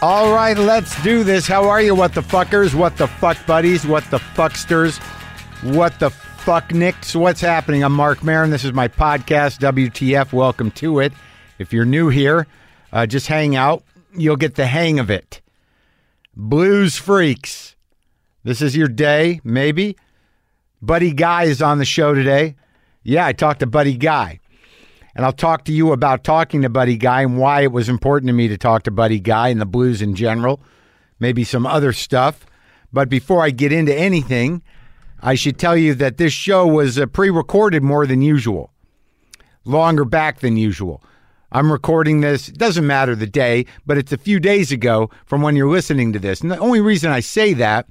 All right, let's do this. How are you, what the fuckers? What the fuck buddies? What the fucksters? What the fuck nicks? What's happening? I'm Marc Maron. This is my podcast, WTF. Welcome to it. If you're new here, uh, just hang out. You'll get the hang of it. Blues Freaks. This is your day, maybe. Buddy Guy is on the show today. Yeah, I talked to Buddy Guy. And I'll talk to you about talking to Buddy Guy and why it was important to me to talk to Buddy Guy and the blues in general, maybe some other stuff. But before I get into anything, I should tell you that this show was uh, pre recorded more than usual, longer back than usual. I'm recording this, it doesn't matter the day, but it's a few days ago from when you're listening to this. And the only reason I say that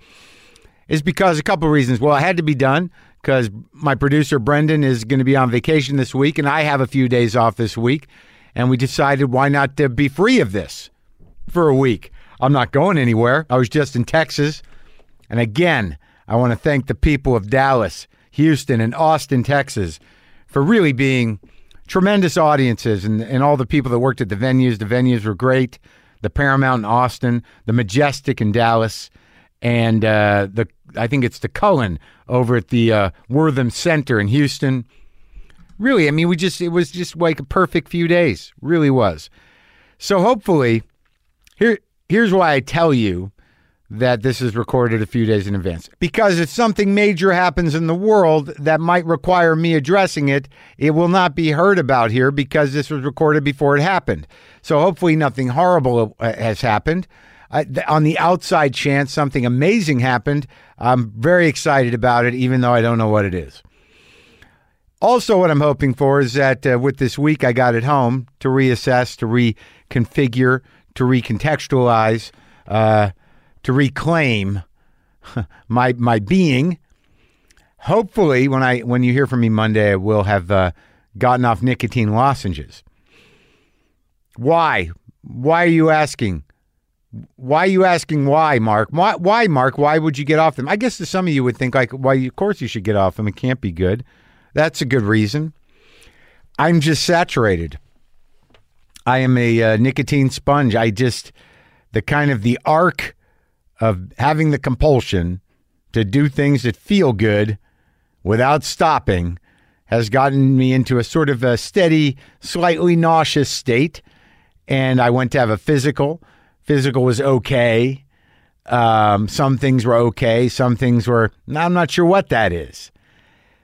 is because a couple of reasons. Well, it had to be done because my producer Brendan is going to be on vacation this week, and I have a few days off this week, and we decided why not to be free of this for a week. I'm not going anywhere. I was just in Texas, and again, I want to thank the people of Dallas, Houston, and Austin, Texas, for really being tremendous audiences, and, and all the people that worked at the venues. The venues were great. The Paramount in Austin, the Majestic in Dallas and uh, the I think it's the Cullen over at the uh, Wortham Center in Houston. Really, I mean, we just it was just like a perfect few days. Really was. So hopefully, here here's why I tell you that this is recorded a few days in advance. Because if something major happens in the world that might require me addressing it, it will not be heard about here because this was recorded before it happened. So hopefully, nothing horrible uh, has happened uh, on the outside chance something amazing happened, I'm very excited about it, even though I don't know what it is. Also, what I'm hoping for is that uh, with this week I got at home to reassess, to reconfigure, to recontextualize, uh, to reclaim my my being. Hopefully, when I when you hear from me Monday, I will have uh, gotten off nicotine lozenges. Why? Why are you asking? Why are you asking why, Marc? Why, why, Marc? Why would you get off them? I guess some of you would think like, why? Of course you should get off them. It can't be good. That's a good reason. I'm just saturated. I am a uh, nicotine sponge. I just the kind of the arc of having the compulsion to do things that feel good without stopping has gotten me into a sort of a steady, slightly nauseous state. And I went to have a physical Physical was okay. Um, some things were okay. Some things were, I'm not sure what that is.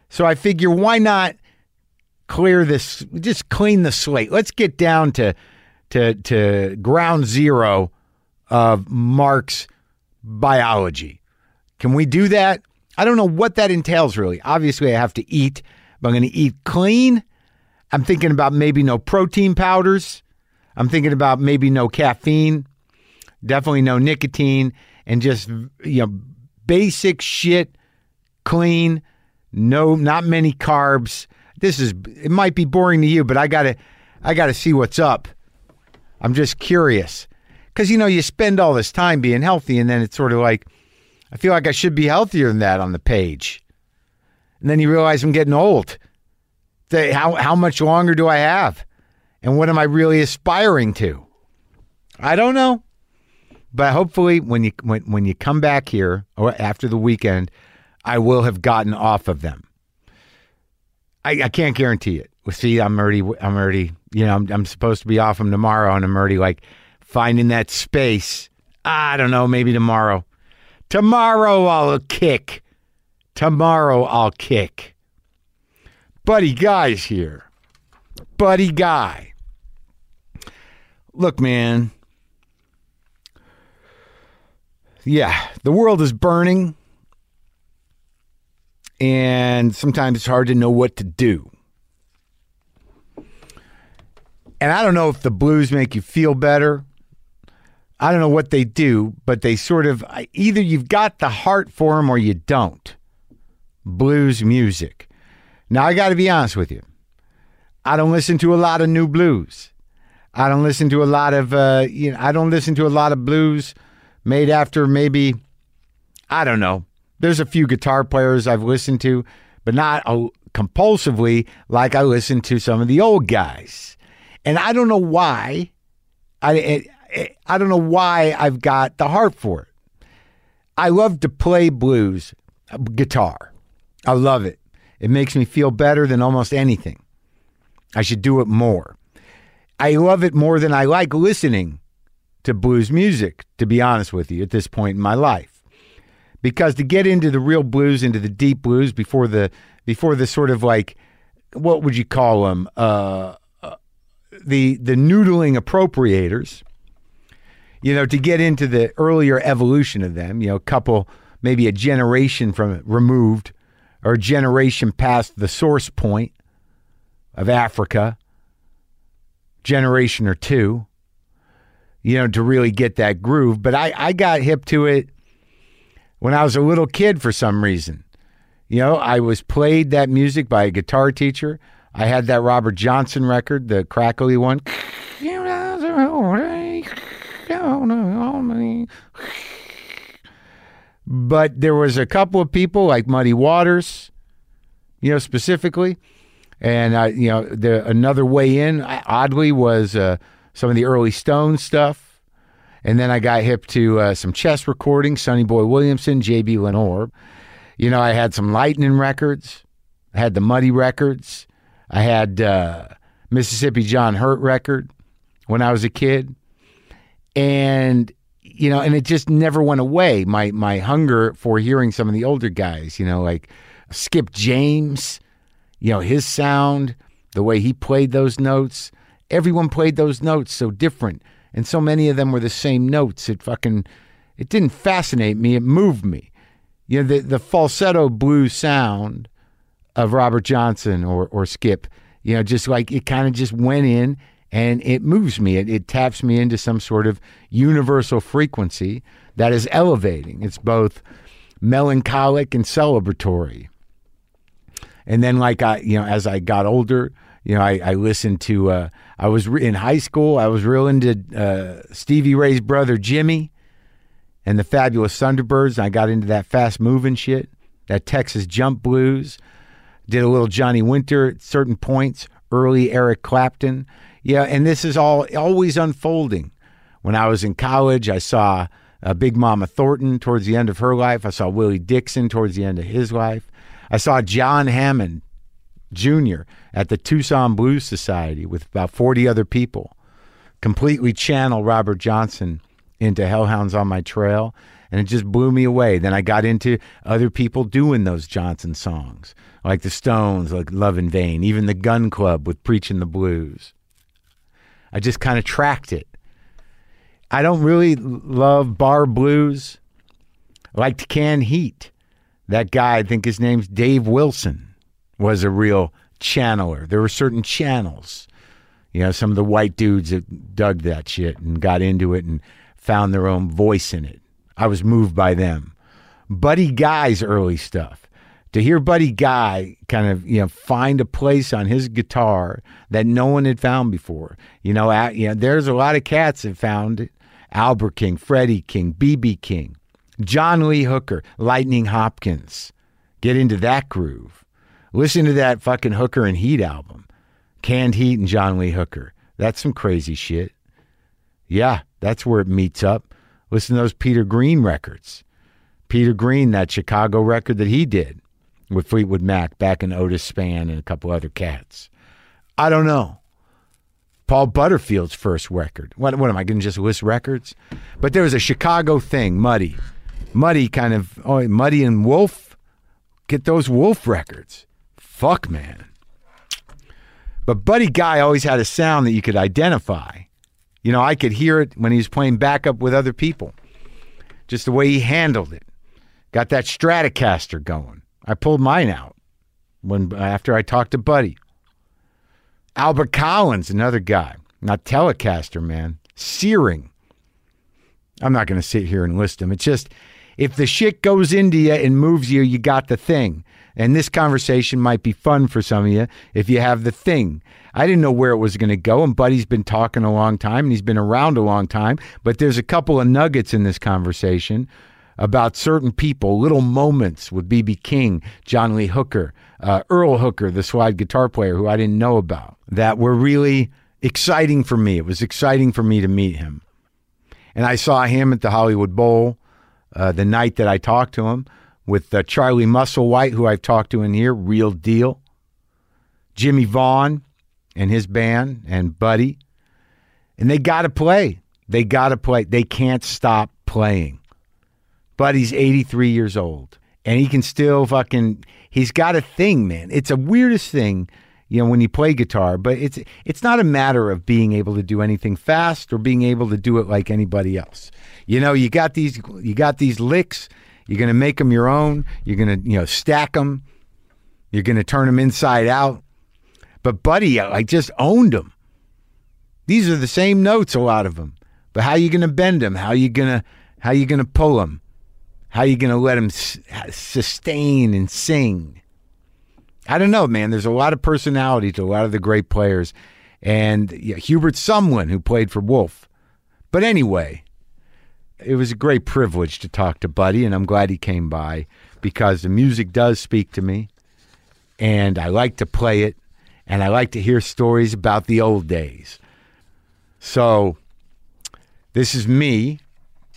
So I figure, why not clear this, just clean the slate? Let's get down to, to, to ground zero of Marc's biology. Can we do that? I don't know what that entails really. Obviously, I have to eat, but I'm going to eat clean. I'm thinking about maybe no protein powders. I'm thinking about maybe no caffeine definitely no nicotine, and just you know basic shit, clean, no not many carbs. This is it might be boring to you, but I gotta I gotta see what's up. I'm just curious because you know you spend all this time being healthy, and then it's sort of like I feel like I should be healthier than that on the page, and then you realize I'm getting old. How how much longer do I have, and what am I really aspiring to? I don't know. But hopefully, when you when when you come back here or after the weekend, I will have gotten off of them. I, I can't guarantee it. See, I'm already I'm already you know I'm, I'm supposed to be off them tomorrow, and I'm already like finding that space. I don't know, maybe tomorrow. Tomorrow I'll kick. Tomorrow I'll kick. Buddy Guy's here. Buddy Guy. Look, man, yeah, the world is burning, and sometimes it's hard to know what to do. And I don't know if the blues make you feel better. I don't know what they do, but they sort of either you've got the heart for them or you don't. Blues music. Now, I got to be honest with you. I don't listen to a lot of new blues. I don't listen to a lot of, uh, you know, I don't listen to a lot of blues made after maybe, I don't know. There's a few guitar players I've listened to, but not compulsively like I listen to some of the old guys. And I don't know why. I I, I don't know why I've got the heart for it. I love to play blues uh, guitar. I love it. It makes me feel better than almost anything. I should do it more. I love it more than I like listening to blues music, to be honest with you, at this point in my life. Because to get into the real blues, into the deep blues before the before the sort of like what would you call them? Uh, uh, the the noodling appropriators. You know, to get into the earlier evolution of them, you know, a couple, maybe a generation from removed, or a generation past the source point of Africa, generation or two, you know, to really get that groove. But I, I got hip to it when I was a little kid for some reason. You know, I was played that music by a guitar teacher. I had that Robert Johnson record, the crackly one. But there was a couple of people like Muddy Waters, you know, specifically, and uh, you know, the another way in oddly was uh, some of the early Stone stuff, and then I got hip to uh, some Chess recordings, Sonny Boy Williamson, J.B. Lenoir. You know, I had some Lightning records, I had the Muddy records, I had uh, Mississippi John Hurt record when I was a kid, and you know, and it just never went away. My my hunger for hearing some of the older guys, you know, like Skip James, you know, his sound, the way he played those notes. Everyone played those notes so different, and so many of them were the same notes. It fucking, it didn't fascinate me. It moved me. You know, the the falsetto blues sound of Robert Johnson or or Skip. You know, just like it kind of just went in and it moves me. It, it taps me into some sort of universal frequency that is elevating. It's both melancholic and celebratory. And then, like I, you know, as I got older, you know, I, I listened to. Uh, I was re- in high school. I was real into uh, Stevie Ray's brother Jimmy, and the Fabulous Thunderbirds. I got into that fast moving shit, that Texas jump blues. Did a little Johnny Winter at certain points. Early Eric Clapton. Yeah, and this is all always unfolding. When I was in college, I saw uh, Big Mama Thornton towards the end of her life. I saw Willie Dixon towards the end of his life. I saw John Hammond Jr. at the Tucson Blues Society with about 40 other people, completely channel Robert Johnson into Hellhounds on My Trail, and it just blew me away. Then I got into other people doing those Johnson songs, like the Stones, like Love in Vain, even the Gun Club with Preaching the Blues. I just kind of tracked it. I don't really love bar blues. I liked Canned Heat. That guy, I think his name's Dave Wilson, was a real channeler. There were certain channels. You know, some of the white dudes that dug that shit and got into it and found their own voice in it. I was moved by them. Buddy Guy's early stuff to hear Buddy Guy kind of you know find a place on his guitar that no one had found before. You know, at, you know, there's a lot of cats that found it. Albert King, Freddie King, BB King, John Lee Hooker, Lightning Hopkins. Get into that groove. Listen to that fucking Hooker and Heat album, Canned Heat and John Lee Hooker. That's some crazy shit. Yeah, that's where it meets up. Listen to those Peter Green records. Peter Green, that Chicago record that he did with Fleetwood Mac back in Otis Spann and a couple other cats. I don't know. Paul Butterfield's first record. What, what am I going to just list records? But there was a Chicago thing, Muddy. Muddy kind of, oh, Muddy and Wolf. Get those Wolf records. Fuck, man. But Buddy Guy always had a sound that you could identify. You know, I could hear it when he was playing backup with other people. Just the way he handled it. Got that Stratocaster going. I pulled mine out when after I talked to Buddy. Albert Collins, another guy, not Telecaster, man, searing. I'm not going to sit here and list them. It's just if the shit goes into you and moves you, you got the thing. And this conversation might be fun for some of you if you have the thing. I didn't know where it was going to go, and Buddy's been talking a long time and he's been around a long time. But there's a couple of nuggets in this conversation about certain people, little moments with B.B. King, John Lee Hooker, uh, Earl Hooker, the slide guitar player who I didn't know about, that were really exciting for me. It was exciting for me to meet him. And I saw him at the Hollywood Bowl uh, the night that I talked to him with uh, Charlie Musselwhite, who I've talked to in here, real deal. Jimmie Vaughan and his band and Buddy. And they got to play. They got to play. They can't stop playing. Buddy's 83 years old and he can still fucking he's got a thing, man. It's a weirdest thing, you know, when you play guitar, but it's it's not a matter of being able to do anything fast or being able to do it like anybody else. You know, you got these you got these licks, you're going to make them your own, you're going to, you know, stack them. You're going to turn them inside out. But Buddy, I just owned them. These are the same notes, a lot of them. But how are you going to bend them? How you going to how you going to pull them? How are you going to let them s- sustain and sing? I don't know, man. There's a lot of personality to a lot of the great players. And yeah, Hubert Sumlin, who played for Wolf. But anyway, it was a great privilege to talk to Buddy, and I'm glad he came by because the music does speak to me, and I like to play it, and I like to hear stories about the old days. So, this is me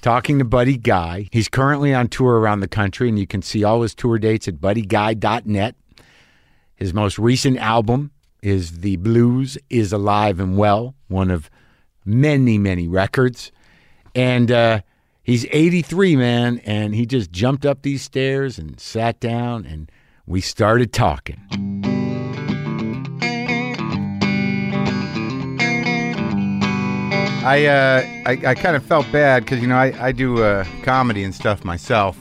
talking to Buddy Guy. He's currently on tour around the country, and you can see all his tour dates at buddyguy.net. His most recent album is The Blues is Alive and Well, one of many, many records. And uh, he's 83, man, and he just jumped up these stairs and sat down, and we started talking. I, uh, I I kind of felt bad because you know I, I do uh, comedy and stuff myself,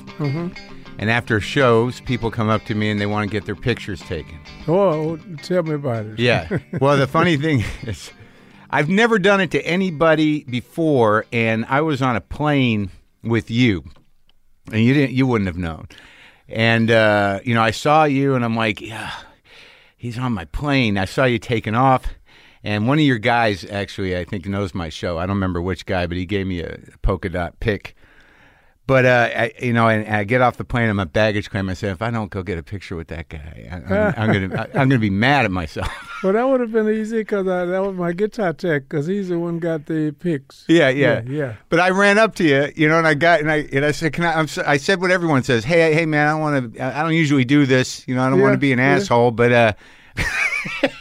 and after shows, people come up to me and they want to get their pictures taken. Oh, tell me about it. Yeah. Well, the funny thing is, I've never done it to anybody before, and I was on a plane with you, and you didn't, you wouldn't have known. And uh, you know, I saw you, and I'm like, yeah, he's on my plane. I saw you taking off, and one of your guys actually, I think, knows my show. I don't remember which guy, but he gave me a polka dot pic. But uh, I, you know, and, and I get off the plane. I'm a baggage claim. I say, if I don't go get a picture with that guy, I, I'm, I'm gonna, I, I'm gonna be mad at myself. Well, that would have been easy because that was my guitar tech because he's the one got the pics. Yeah, yeah, Yeah, yeah. But I ran up to you, you know, and I got and I and I said, "Can I?" So- I said what everyone says. Hey, hey, man, I don't want to. I don't usually do this. You know, I don't want to be an yeah. asshole, but uh,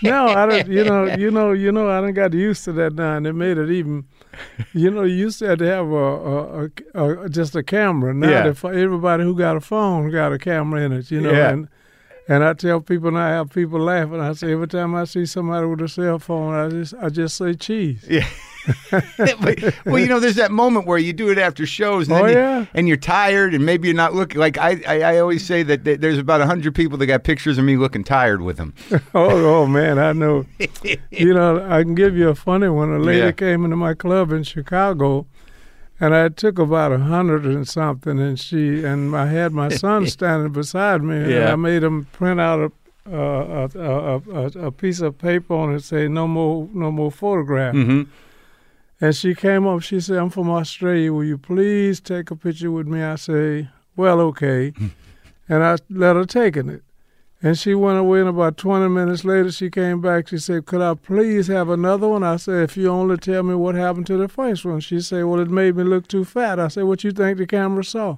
No, I don't. You know, you know, you know. I don't got used to that now, and it made it even. You know, you said to have a, a, a, a just a camera. Now Yeah. everybody who got a phone got a camera in it. You know, Yeah. and and I tell people now, I have people laughing. I say every time I see somebody with a cell phone, I just I just say cheese. yeah. Well, you know, there's that moment where you do it after shows, and, Oh, you- yeah. and you're tired, and maybe you're not looking like I. I, I always say that th- there's about hundred people that got pictures of me looking tired with them. Oh, oh man, I know. you know, I can give you a funny one. A lady Yeah. came into my club in Chicago, and I took about a hundred and something, and she and I had my son standing beside me, and Yeah. I made him print out a. Uh, a, a, a, a piece of paper on it say no more no more photograph. Hmm and she came up she said i'm from australia. Will you please take a picture with me? I say well okay. And i let her take it and she went away and about 20 minutes later she came back. She said could i please have another one? I said if you only tell me what happened to the first one. She said well it made me look too fat. I said what you think the camera saw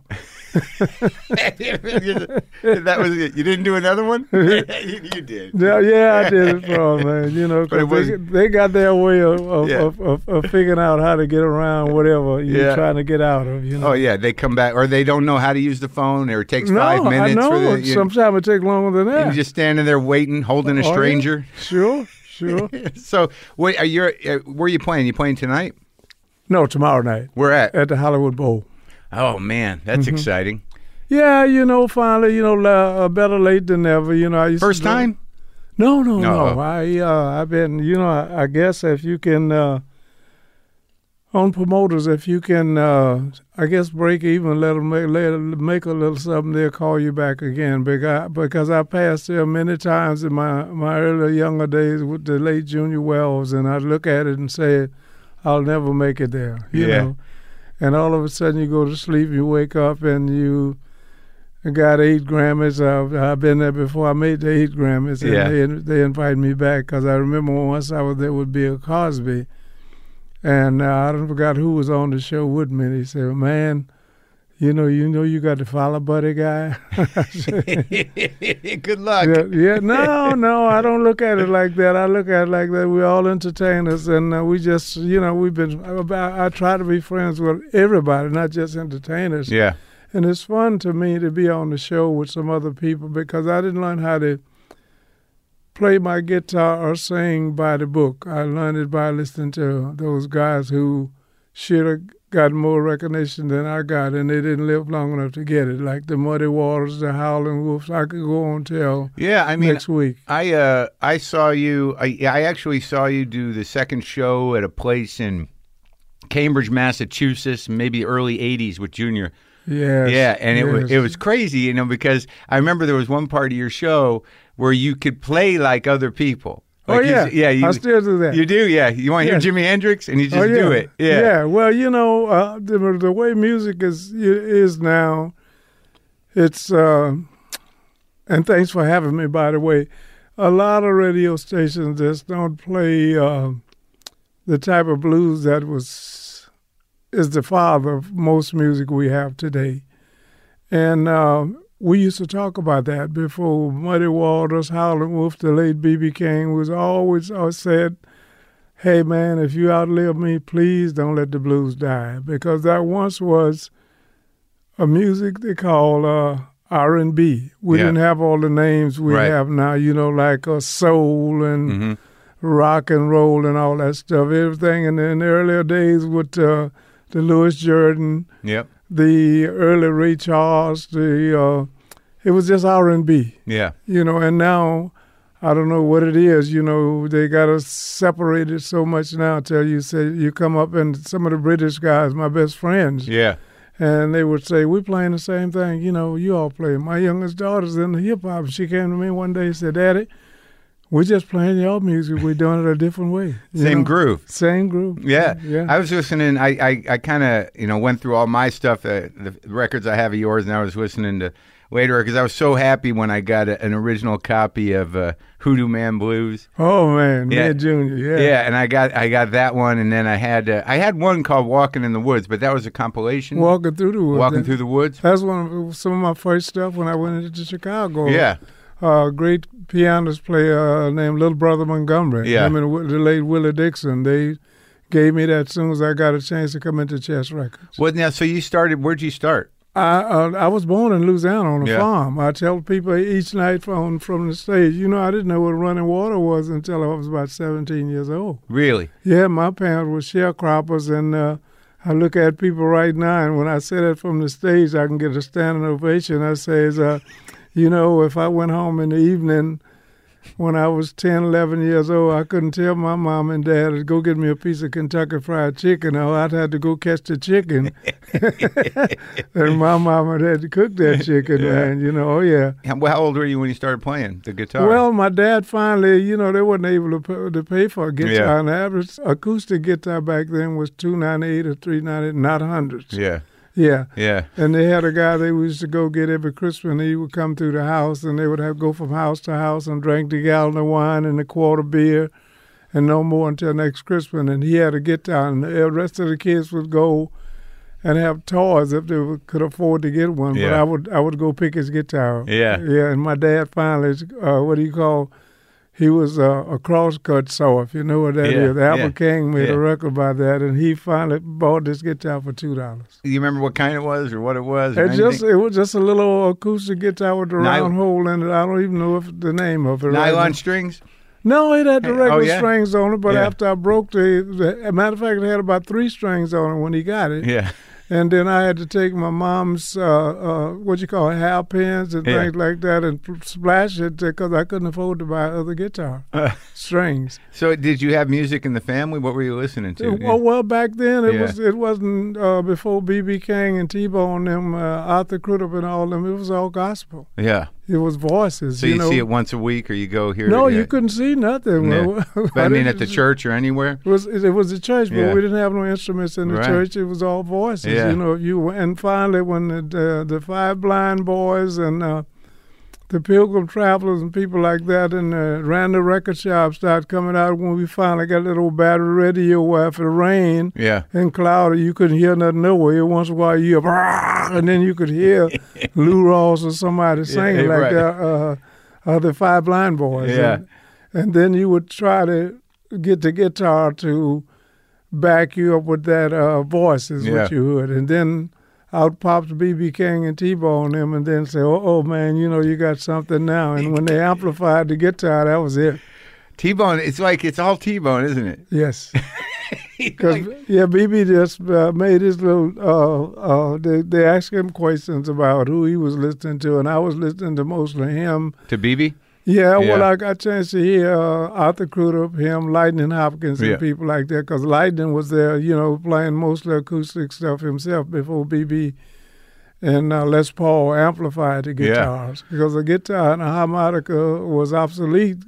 that was it. You didn't do another one. you, you did. yeah, yeah i did it for man you know 'cause they, they got their way of of, Yeah. of, of, of figuring out how to get around whatever you're Yeah. trying to get out of you know Oh yeah, they come back, or they don't know how to use the phone, or it takes no, five minutes I know. the. Sometimes it takes longer than and that. you're just standing there waiting, holding a Oh, stranger. Sure, sure. so, wait, are you? Uh, where are you playing? You playing tonight? no, tomorrow night Where at? at the Hollywood Bowl. Oh man, that's Mm-hmm. exciting. Yeah, you know, finally, you know, uh, better late than never. You know, I used First time? No, no, No. no. I uh, I've been, you know, I, I guess if you can uh, on promoters, if you can, uh, I guess break even, let them make, let 'em make a little something, they'll call you back again. Because because I passed there many times in my my early younger days with the late Junior Wells, and I'd look at it and say, I'll never make it there. You Yeah. know, and all of a sudden you go to sleep, you wake up, and you got eight Grammys. I've, I've been there before. I made the eight Grammys, and Yeah. they they invited me back because I remember once I was there with Bill Cosby, And uh, I don't forgot who was on the show with me. And he said, "Man, you know, you know, you got the follow Buddy Guy." Good luck. yeah, yeah, no, no, I don't look at it like that. I look at it like that. We're all entertainers, and uh, we just, you know, we've been. I, I try to be friends with everybody, not just entertainers. Yeah. And it's fun to me to be on the show with some other people because I didn't learn how to play my guitar or sing by the book. I learned it by listening to those guys who should have got more recognition than I got, and they didn't live long enough to get it. Like the Muddy Waters, the Howling Wolves. I could go on till Yeah, I mean, next week. I uh I saw you. I I actually saw you do the second show at a place in Cambridge, Massachusetts, maybe early '80s with Junior. Yeah, Yeah, and it was it was crazy, you know, because I remember there was one part of your show where you could play like other people. Oh Like you- yeah, yeah. You, I still do that. you do, yeah. You want to hear Yes. Jimi Hendrix, and you just oh, yeah. do it. Yeah, Yeah. Well, you know, uh, the, the way music is is now, it's uh, and thanks for having me. By the way, a lot of radio stations just don't play uh, the type of blues that was is the father of most music we have today, and. We used to talk about that before Muddy Waters, Howlin' Wolf, the late B.B. King was always uh, said, hey man, if you outlive me, please don't let the blues die, because that once was a music they call uh, R and B. We Yeah. didn't have all the names we Right. have now, you know, like uh, soul and hmm rock and roll and all that stuff. Everything in the, in the earlier days with uh, the Louis Jordan, Yep. The early Ray Charles, the uh, it was just R and B Yeah. you know, and now I don't know what it is, you know, they got us separated so much now till you say you come up and some of the British guys, my best friends, Yeah. and they would say, We're playing the same thing, you know, you all play. My youngest daughter's in the hip hop. She came to me one day and said, Daddy, we're just playing your music, we're doing it a different way. Same know? groove. Same groove. Yeah. Yeah. I was listening. I I, I kind of you know went through all my stuff, uh, the records I have of yours, and I was listening to later because I was so happy when I got a, an original copy of uh, Hoodoo Man Blues. oh man, Yeah. Ned Junior, yeah. Yeah. and I got I got that one, and then I had uh, I had one called Walking in the Woods, but that was a compilation. Walking through the woods. Walking through the woods. That's one of some of my first stuff when I went into Chicago. Yeah. Uh, great pianist player uh, named Little Brother Montgomery. Yeah. And the late Willie Dixon. They gave me that as soon as I got a chance to come into Chess Records. Well, now, so you started. Where'd you start? I uh, I was born in Louisiana on a Yeah. farm. I tell people each night from from the stage, you know, I didn't know what running water was until I was about 17 years old. Really? Yeah, my parents were sharecroppers, and uh, I look at people right now, and when I say that from the stage, I can get a standing ovation. I says, uh, you know, if I went home in the evening when I was 10, 11 years old, I couldn't tell my mom and dad to go get me a piece of Kentucky Fried Chicken, or I'd have to go catch the chicken. and my mama had to cook that chicken, Yeah. man. You know, oh yeah. How, well, how old were you when you started playing the guitar? Well, my dad finally, you know, they wasn't able to pay, to pay for a guitar. Yeah. And average acoustic guitar back then was two ninety eight or three ninety, not hundreds. yeah, Yeah. yeah, And they had a guy they used to go get every Christmas, and he would come through the house, and they would have go from house to house and drink the gallon of wine and a quart of beer, and no more until next Christmas. And he had a guitar, and the rest of the kids would go and have toys if they could afford to get one. But I would I would go pick his guitar. Yeah. yeah. And my dad finally, uh, what do you call? He was uh, a crosscut saw, if you know what that is. Yeah, Albert yeah, King made yeah. a record about that, and he finally bought this guitar for two dollars. you remember what kind it was or what it was? It just it was just a little acoustic guitar with a round hole in it. I don't even know if the name of it. right nylon now. strings. No, it had the Oh, regular yeah? strings on it, but after I broke the, the matter of fact, it had about three strings on it when he got it. Yeah, And then I had to take my mom's uh, uh, what you call it, hairpins and Yeah. things like that and splash it because I couldn't afford to buy other guitar Uh, strings. so, did you have music in the family? What were you listening to? Well, well, back then it Yeah. was it wasn't uh, before BB King and T Bone and them, uh, Arthur Crudup and all them. It was all gospel. yeah. It was voices. So you, know. see it once a week, or you go here? No, you couldn't see nothing. No. But I mean, at the church or anywhere. It was it was a church, but Yeah. we didn't have no instruments in the Right. church. It was all voices. Yeah. You know, you and finally when the the, the five blind boys and uh, the Pilgrim Travelers and people like that, and uh, the record shop started coming out when we finally got that old battery radio where if it rained Yeah. and cloudy, you couldn't hear nothing nowhere. Once in a while, you and then you could hear Lou Rawls or somebody singing like right. that, uh, uh, the Five Blind Boys. Yeah. And, and then you would try to get the guitar to back you up with that uh, voice is Yeah. what you heard. And then out pops B.B. King and T-Bone them and then say, oh, oh, man, you know, you got something now. And when they amplified the guitar, that was it. T Bone. It's like it's all T Bone, isn't it? Yes. Because yeah, BB just uh, made his little. Uh, uh, they they asked him questions about who he was listening to, and I was listening to mostly him. to BB. Yeah, Yeah. well, I got a chance to hear uh, Arthur Crudup, him, Lightning Hopkins, and Yeah. people like that. Because Lightning was there, you know, playing mostly acoustic stuff himself before BB and uh, Les Paul amplified the Yeah. guitars. Because the guitar and the harmonica was obsolete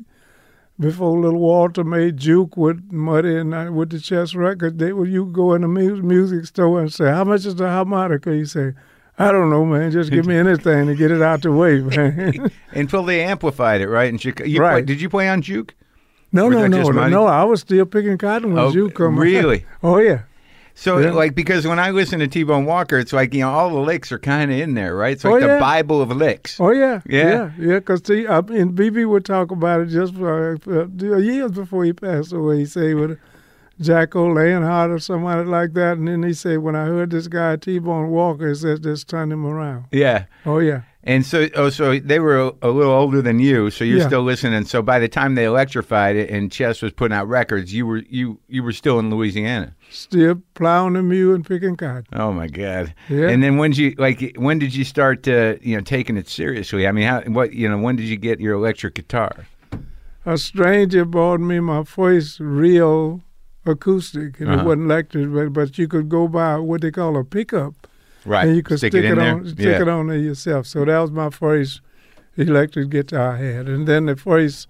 before Little Walter made Juke with Muddy and uh, with the Chess record. They would you go in the mu- music store and say, "How much is the harmonica?" You say. I don't know, man. Just give me anything to get it out the way, man. Until they amplified it, right? In Chicago. You Right. play- did you play on Juke? No, no, no, no, no. I was still picking cotton when Oh, you come. really? oh yeah. So, Yeah. like, because when I listen to T Bone Walker, it's like you know all the licks are kind of in there, right? It's like Oh, the. Bible of licks. Oh yeah. Yeah? Yeah. Yeah. Because see, I mean, BB would talk about it just for, uh, years before he passed away. He say with Jack O'Leonhardt or somebody like that, and then he said, when I heard this guy T Bone Walker, he said, just turn him around. Yeah. Oh yeah. And so, oh, so they were a, a little older than you, so you're Yeah. still listening. So by the time they electrified it and Chess was putting out records, you were you you were still in Louisiana. Still plowing the mule and picking cotton. Oh my God! Yeah. And then when did you like? When did you start to you know taking it seriously? I mean, how what you know? When did you get your electric guitar? a stranger bought me my first real acoustic, and Uh-huh. it wasn't electric, but, but you could go buy what they call a pickup, Right. and you could stick, it in it, there. on, stick yeah. it on there yourself. So that was my first electric guitar I had, and then the first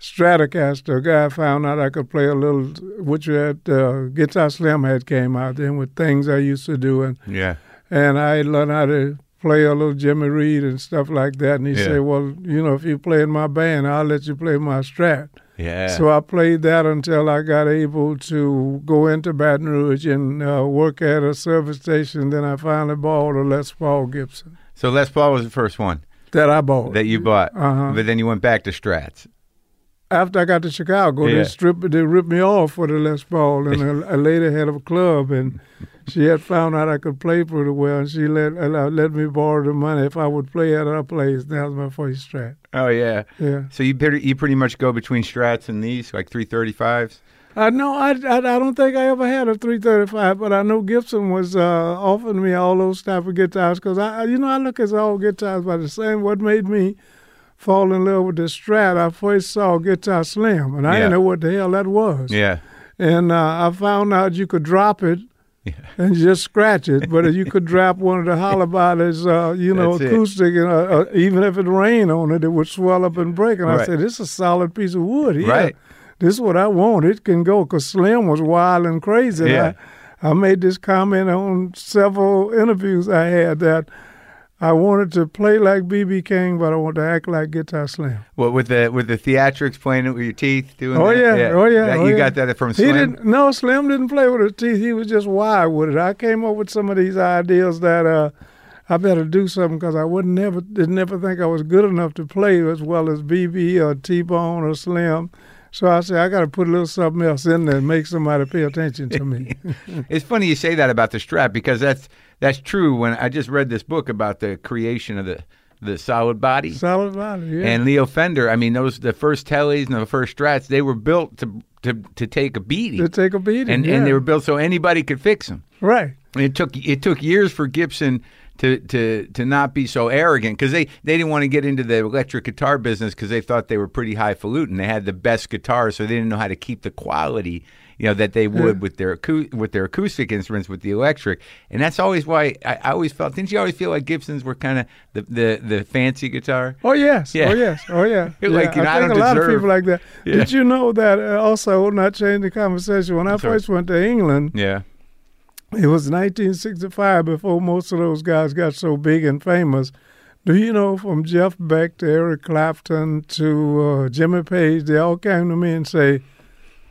Stratocaster guy found out I could play a little, which had uh, Guitar Slim had came out then with things I used to do, and Yeah. and I learned how to play a little Jimmy Reed and stuff like that. And he Yeah. said, "Well, you know, if you play in my band, I'll let you play my Strat." Yeah. So I played that until I got able to go into Baton Rouge and uh, work at a service station. Then I finally bought a Les Paul Gibson So Les Paul was the first one that I bought. that you bought, Uh-huh. but then you went back to Strats. After I got to Chicago, Yeah. they stripped, they ripped me off for the Les Paul, and a, a lady had a club, and she had found out I could play pretty well, and she let uh, let me borrow the money if I would play at her place. That was my first Strat. Oh yeah. Yeah. So you pretty, you pretty much go between Strats and these like three thirty fives. I know. I, I I don't think I ever had a 335, but I know Gibson was uh, offering me all those type of guitars because I, I- you know, I look at all guitars by the same. What made me fall in love with the Strat? I first saw Guitar Slim, and I Yeah. didn't know what the hell that was. Yeah. And uh, I found out you could drop it Yeah. and just scratch it, but you could drop one of the holler bodies, uh, you know, That's acoustic, and uh, uh, even if it rained on it, it would swell up and break. And I said, "This is a solid piece of wood here. Right. This is what I want. It can go." Because Slim was wild and crazy. And Yeah. I, I made this comment on several interviews I had that I wanted to play like BB King, but I want to act like Guitar Slim. What with the with the theatrics playing it with your teeth doing Oh that? yeah, oh yeah. That- oh, you yeah. got that from Slim. He didn't. No, Slim didn't play with his teeth. He was just wild with it. I came up with some of these ideas that uh, I better do something because I would never did never think I was good enough to play as well as BB or T Bone or Slim. So I said I got to put a little something else in there and make somebody pay attention to me. It's funny you say that about the Strat because that's that's true. When I just read this book about the creation of the the solid body Solid body, yeah. and Leo Fender. I mean, those the first tellies and the first strats they were built to to to take a beating, to take a beating, and yeah. and they were built so anybody could fix them. right. And It took it took years for Gibson to to to not be so arrogant because they they didn't want to get into the electric guitar business because they thought they were pretty highfalutin. They had the best guitars, so they didn't know how to keep the quality you know that they would with their with their acoustic instruments with the electric. And that's always why I, I always felt. Didn't you always feel like Gibsons were kind of the, the the fancy guitar? Oh yes, Yeah. oh yes, oh yeah. Yeah. like, you know, I I think don't a lot deserve- of people like that. Yeah. Did you know that uh, also? Not change the conversation. When I Sorry. first went to England, Yeah, It was 1965 before most of those guys got so big and famous. Do you know from Jeff Beck to Eric Clapton to uh, Jimmy Page, they all came to me and say,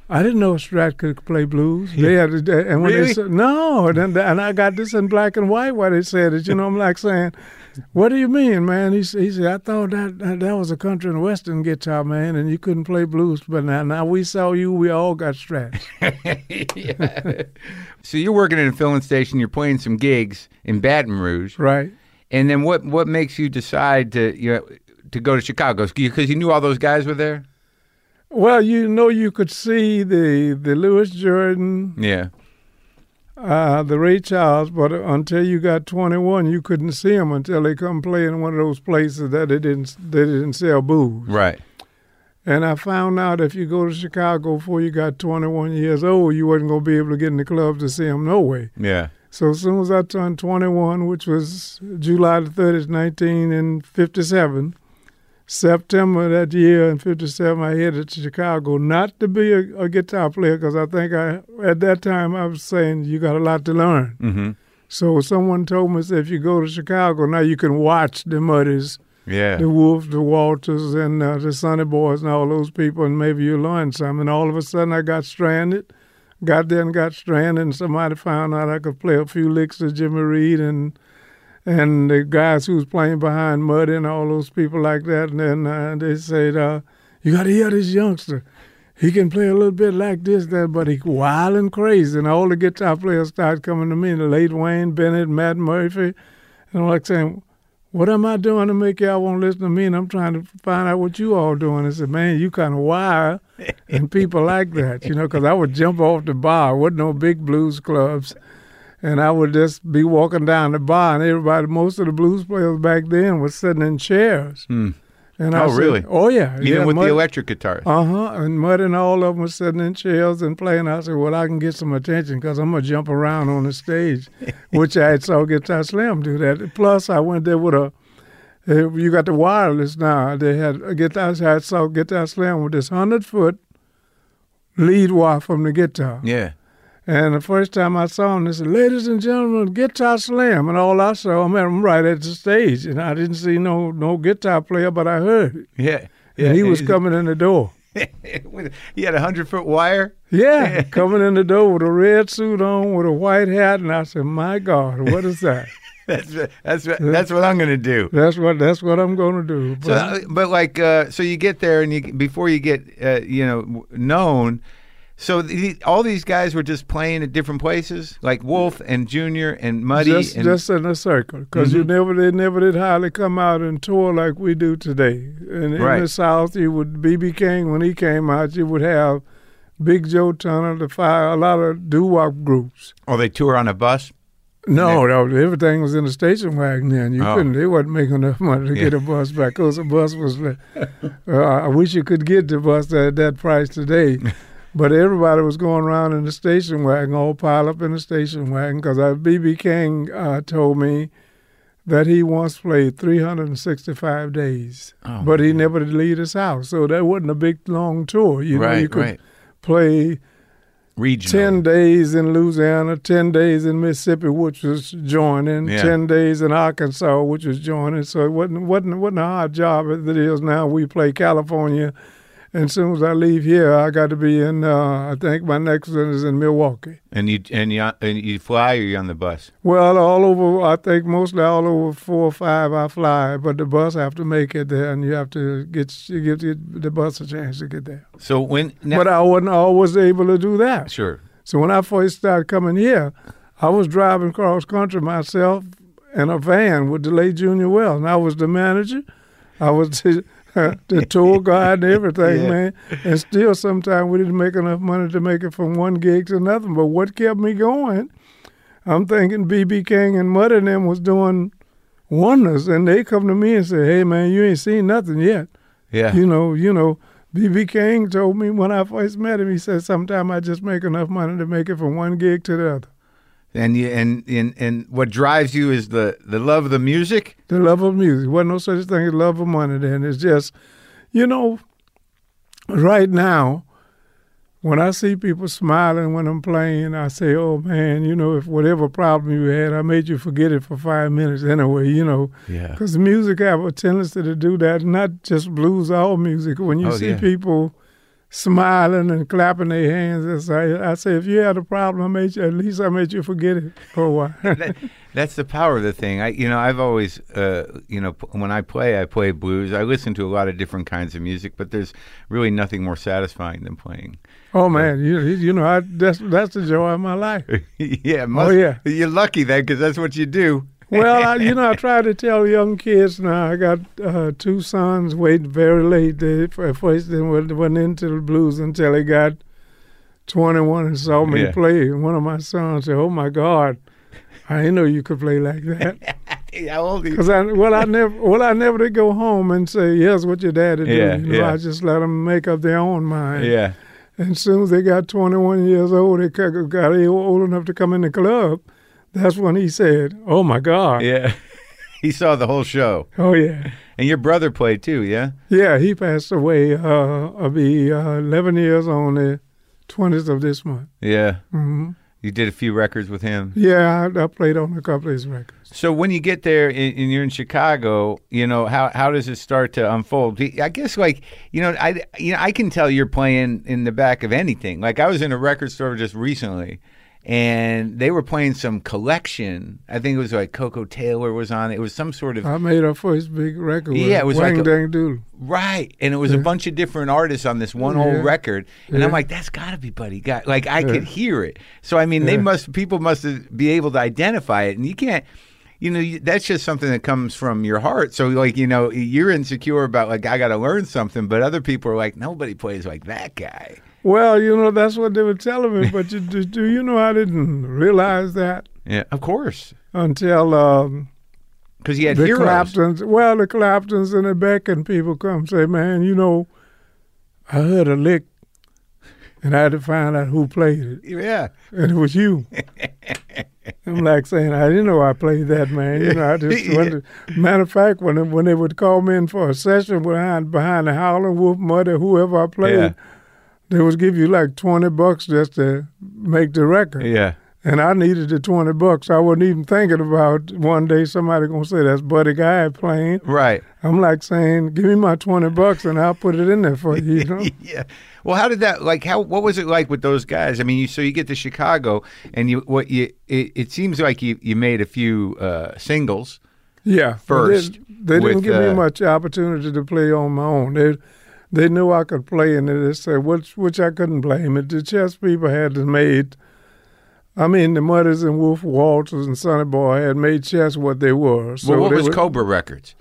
I didn't know Strat could play blues. They had, to- and when Really? they said, no, and, then, and I got this in black and white why they said it. You know, I'm like saying, what do you mean, man? He, he said, I thought that, that that was a country and western guitar, man, and you couldn't play blues. But now, now we saw you, we all got Strats. So you're working at a filling station. You're playing some gigs in Baton Rouge, right. and then what? What makes you decide to you know, to go to Chicago? Because you knew all those guys were there. Well, you know, you could see the the Louis Jordan, Yeah. Uh, the Ray Charles, but until you got 21, you couldn't see them until they come play in one of those places that they didn't they didn't sell booze. Right. And I found out if you go to Chicago before you got 21 years old, you wasn't going to be able to get in the club to see them no way. Yeah. So as soon as I turned 21, which was July the 30th, 1957, September that year in 57, I headed to Chicago, not to be a, a guitar player, because I think I at that time I was saying you got a lot to learn. Mm-hmm. So someone told me, said, if you go to Chicago, now you can watch the Muddies, Yeah. the Wolves, the Walters, and uh, the Sonny Boys, and all those people, and maybe you learn something. And all of a sudden, I got stranded. Got there and got stranded, and somebody found out I could play a few licks of Jimmy Reed and and the guys who was playing behind Muddy and all those people like that. And then uh, they said, uh, "You got to hear this youngster. He can play a little bit like this, that, but he wild and crazy." And all the guitar players started coming to me, the late Wayne Bennett, Matt Murphy, and I'm like saying, what am I doing to make y'all want to listen to me? And I'm trying to find out what you all doing. I said, man, you kind of wild, and people like that, you know, because I would jump off the bar. Wasn't no big blues clubs, and I would just be walking down the bar, and everybody, most of the blues players back then, was sitting in chairs. Hmm. And I Oh, said, really? Oh yeah, Even yeah, with Mud- the electric guitars. uh huh. And Mud and all of them were sitting in chairs and playing. I said, Well, I can get some attention because I'm going to jump around on the stage, which I had saw Guitar Slim do that. Plus, I went there with a, uh, you got the wireless now. They had a guitar, I saw Guitar Slim with this 100 foot lead wire from the guitar. yeah. And the first time I saw him, they said, Ladies and gentlemen, Guitar Slim!" And all I saw, I met him right at the stage. And I didn't see no no guitar player, but I heard it. Yeah. And he was coming in the door. He had a hundred foot wire. Yeah, coming in the door with a red suit on, with a white hat, and I said, "My God, what is that?" That's that's that's what I'm gonna do. that's what that's what I'm going to do. So, But, uh, but like, uh, so you get there, and you before you get, uh, you know, known. So the, all these guys were just playing at different places, like Wolf and Junior and Muddy. just and, just in a circle, because you never they never did hardly come out and tour like we do today. And in Right. the South, you would BB King when he came out, you would have Big Joe Turner, the fire, a lot of doo wop groups. oh, they tour on a bus. No, no, everything was in the station wagon then. You Oh. couldn't. They wasn't making enough money to get a bus back. Cause the bus was. Uh, I wish you could get the bus at that price today. But everybody was going around in the station wagon, all piled up in the station wagon. Because BB King uh, told me that he once played 365 days, Oh, but he never did leave his house. So that wasn't a big long tour. You know, you could right. play Regional. 10 days in Louisiana, 10 days in Mississippi, which was joining, Yeah. 10 days in Arkansas, which was joining. So it wasn't, wasn't, wasn't a hard job as it is now. We play California. And as soon as I leave here, I got to be in, uh, I think my next one is in Milwaukee. And you and you and you fly or you on the bus. Well, all over, I think mostly all over four or five I fly, but the bus have to make it there and you have to get, you give the bus a chance to get there. So when now, but I wasn't always able to do that. sure. So when I first started coming here, I was driving cross country myself in a van with the late Junior Wells, and I was the manager. I was the, tour guide and everything, Yeah. man. And still, sometimes we didn't make enough money to make it from one gig to another. But what kept me going? I'm thinking BB King and Mud and them was doing wonders, and they come to me and say, "Hey, man, you ain't seen nothing yet." Yeah. You know, you know, BB King told me when I first met him, he said, sometime I just make enough money to make it from one gig to the other. And you and, and and what drives you is the the love of the music. The love of music. Wasn't no such thing as love of money then. It's just, you know, right now, when I see people smiling when I'm playing, I say, "Oh man, you know, if whatever problem you had, I made you forget it for five minutes anyway." You know, Yeah. because music have a tendency to do that. Not just blues, all music. When you Oh, see yeah. people smiling and clapping their hands, like, I say, if you had a problem, I made you. At least I made you forget it for a while. that, that's the power of the thing. I, you know, I've always, uh, you know, when I play, I play blues. I listen to a lot of different kinds of music, but there's really nothing more satisfying than playing. oh man, you you know, I, that's that's the joy of my life. yeah, must, Oh, yeah. You're lucky then, because that's what you do. Well, I, you know, I try to tell young kids now. I got uh, two sons waiting very late. They first they went, went into the blues until they got 21 and saw me Yeah. play. And one of my sons said, "Oh my God, I didn't know you could play like that." Because I well, I never well, I never did go home and say, "Yes, what your daddy do." Yeah, you know, yeah. I just let them make up their own mind. Yeah. And as soon as they got 21 years old, they got got old enough to come in the club. That's when he said, "Oh my God." Yeah. he saw the whole show. Oh yeah. And your brother played too, yeah? Yeah, he passed away. Uh, I'll be uh, 11 years on the 20th of this month. Yeah. hmm You did a few records with him. Yeah, I, I played on a couple of his records. So when you get there and, and you're in Chicago, you know how how does it start to unfold? I guess like you know I you know I can tell you're playing in the back of anything. Like I was in a record store just recently, and they were playing some collection. I think it was like Koko Taylor was on. it. It was some sort of I made our first big record. Yeah, it was like a- Dang Doodle. right, and it was a bunch of different artists on this one whole Yeah. record. And I'm like, that's got to be Buddy Guy. Like I Yeah. could hear it. So I mean, they must people must be able to identify it, and you can't. You know, that's just something that comes from your heart. So, like, you know, you're insecure about, like, I got to learn something, but other people are like, nobody plays like that guy. Well, you know, that's what they were telling me. But you, do, do you know I didn't realize that Yeah, of course. until um, Because you had the heroes. Claptons. Well, the Claptons and the Beckon people come say, man, you know, I heard a lick and I had to find out who played it. Yeah. and it was you. I'm like saying, I didn't know I played that, man. You know, I just Yeah. went matter of fact, when when they would call me in for a session behind behind the Howling Wolf, Muddy, whoever I played, Yeah. They would give you like twenty bucks just to make the record. Yeah. And I needed the twenty bucks. I wasn't even thinking about one day somebody gonna say that's Buddy Guy playing. Right. I'm like saying, give me my twenty bucks and I'll put it in there for you. You know? yeah. Well, how did that like? How what was it like with those guys? I mean, you so you get to Chicago, and you what you it, it seems like you you made a few uh, singles. Yeah, first They, didn't- they didn't with, give uh, me much opportunity to play on my own. They they knew I could play, and they said which which I couldn't blame it. The Chess people had made. I mean, the Mudders and Wolf Walters and Sonny Boy had made Chess what they were. So well, what was would- Cobra Records?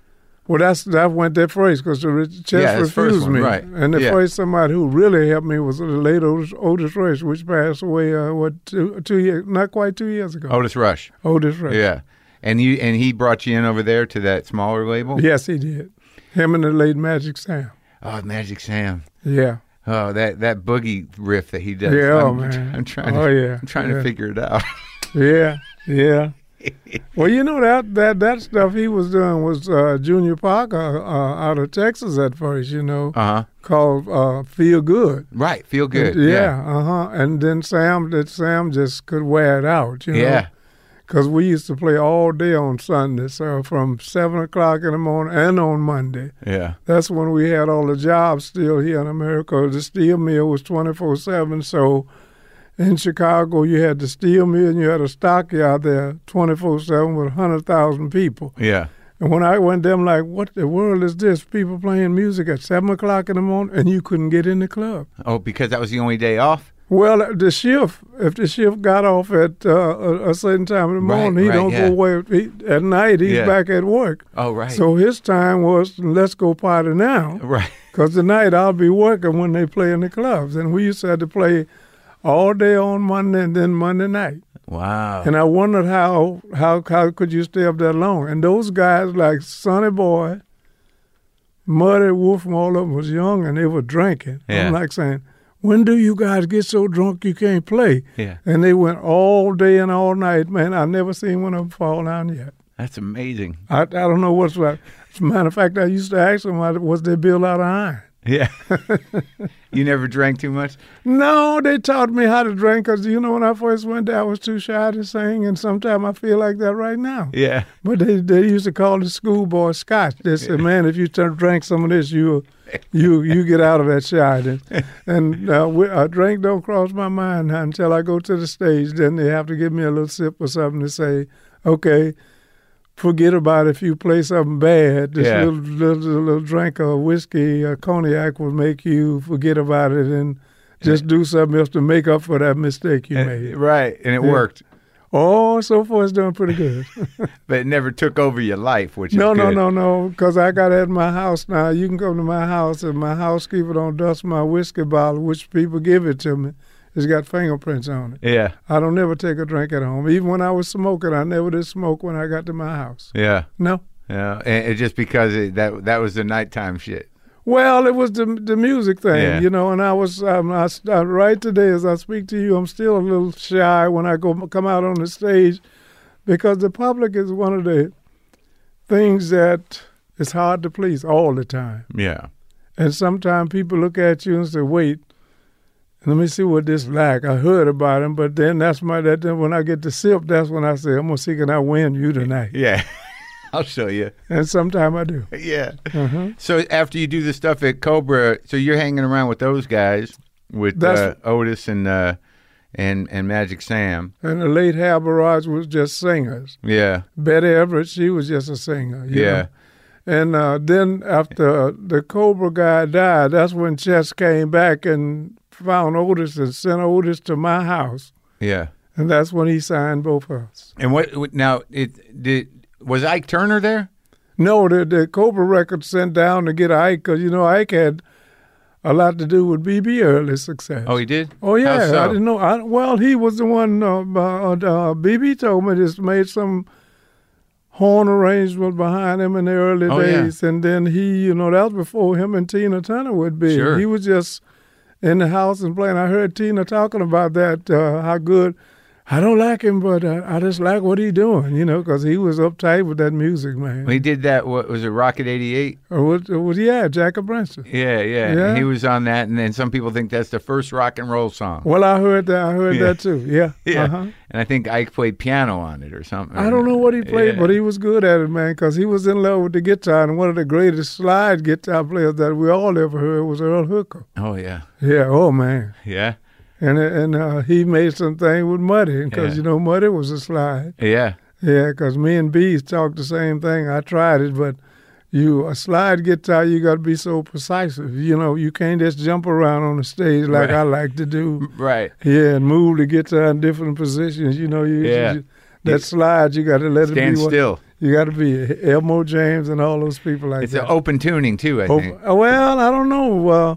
Well, that's that went there first because the Chess Yeah, refused one, me. right. And the Yeah. first somebody who really helped me was the late Otis, Otis Rush, which passed away uh, what two, two years, not quite two years ago. Otis Rush. Otis Rush. Yeah. And you and he brought you in over there to that smaller label. Yes, he did. Him and the late Magic Sam. Oh, Magic Sam. Yeah. Oh, that that boogie riff that he does. Yeah, I'm, man. I'm trying. Oh, to, yeah, I'm trying yeah. to figure it out. Yeah, yeah. well, you know that that that stuff he was doing was uh, Junior Parker uh, out of Texas at first. You know, Uh huh. called uh, "Feel Good." Right. Feel good. Yeah, uh huh. And then Sam, that Sam just could wear it out. You know? Yeah. Because we used to play all day on Sunday, so from seven o'clock in the morning and on Monday. Yeah. That's when we had all the jobs still here in America. The steel mill was 24 7. So in Chicago, you had the steel mill and you had a stockyard there 24 7 with 100,000 people. Yeah. And when I went there, I'm like, what the world is this? People playing music at 7 o'clock in the morning and you couldn't get in the club. Oh, because that was the only day off. Well, the shift, if the shift got off at uh, a, certain time in the Right, morning, he right, don't yeah. go away. He, at night, he's Yeah. back at work. Oh, right. So his time was, let's go party now. right. Because tonight I'll be working when they play in the clubs. And we used to have to play all day on Monday and then Monday night. Wow. And I wondered how how how could you stay up that long? And those guys like Sonny Boy, Muddy Wolf, and all of them was young and they were drinking. Yeah. I'm like saying, when do you guys get so drunk you can't play? Yeah. And they went all day and all night. Man, I've never seen one of them fall down yet. That's amazing. I, I don't know what's right. As a matter of fact, I used to ask them, was they built out of iron? Yeah. you never drank too much? No, they taught me how to drink because, you know, when I first went there, I was too shy to sing, and sometimes I feel like that right now. Yeah. But they, they used to call the schoolboy scotch. They said, man, if you turn, drink some of this, you you you get out of that shy. And, and uh, we, a drink don't cross my mind until I go to the stage. Then they have to give me a little sip or something to say, okay, forget about if you play something bad. This Yeah. little, little little drink of whiskey or cognac will make you forget about it and just do something else to make up for that mistake you made. Right. And it Yeah. worked. Oh, so far it's doing pretty good. But it never took over your life, which no, no, no, no, because I got it at my house now. You can come to my house and my housekeeper don't dust my whiskey bottle, which people give it to me. It's got fingerprints on it. Yeah. I don't never take a drink at home. Even when I was smoking, I never did smoke when I got to my house. Yeah. No. Yeah. And it just because it, that that was the nighttime shit. Well, it was the the music thing, Yeah. you know, and I was um, I, I, right today as I speak to you, I'm still a little shy when I go come out on the stage because the public is one of the things that is hard to please all the time. Yeah. And sometimes people look at you and say, "Wait, let me see what this like." I heard about him, but then that's my that then when I get to sip, that's when I say, "I'm gonna see can I win you tonight." Yeah. I'll show you. And sometimes I do. Yeah. uh So after you do the stuff at Cobra, so you're hanging around with those guys, with uh, Otis and uh, and and Magic Sam. And the late Harold Burrage was just singers. Yeah. Betty Everett, she was just a singer. you Yeah. know. And uh, then after the Cobra guy died, that's when Chess came back and found Otis and sent Otis to my house. Yeah. And that's when he signed both of us. And what now? It did was Ike Turner there? No, the, the Cobra Records sent down to get Ike because, you know, Ike had a lot to do with BB early success. Oh, he did. Oh yeah, so? I didn't know. I, well, he was the one. Uh, uh, uh, BB told me just made some horn arrangement behind him in the early Oh, yeah. days, and then he, you know, that was before him and Tina Turner would be. Sure. He was just in the house and playing. I heard Tina talking about that. Uh, how good. I don't like him, but uh, I just like what he doing, you know, because he was uptight with that music, man. Well, he did that. What was it? Rocket '88. Or what, or what, yeah, Jackie Brenston. Yeah, yeah, Yeah. He was on that, and then some people think that's the first rock and roll song. Well, I heard that. I heard Yeah. that too. Yeah. Yeah. Uh-huh. And I think Ike played piano on it or something. I don't know what he played, Yeah. but he was good at it, man, because he was in love with the guitar. And one of the greatest slide guitar players that we all ever heard was Earl Hooker. Oh yeah, Yeah, oh man, yeah, and and uh, he made some thing with Muddy, because Yeah. you know Muddy was a slide. yeah, Yeah, because me and Bees talked the same thing. I tried it, but you a slide guitar, you got to be so precise. You know, you can't just jump around on the stage like Right. I like to do. right. Yeah, and move the guitar in different positions. You know, you, Yeah. you- that slide you got to let Stand it be. what- still. You got to be Elmore James and all those people like It's that. an open tuning too. I Oh, think. well, I don't know. Uh,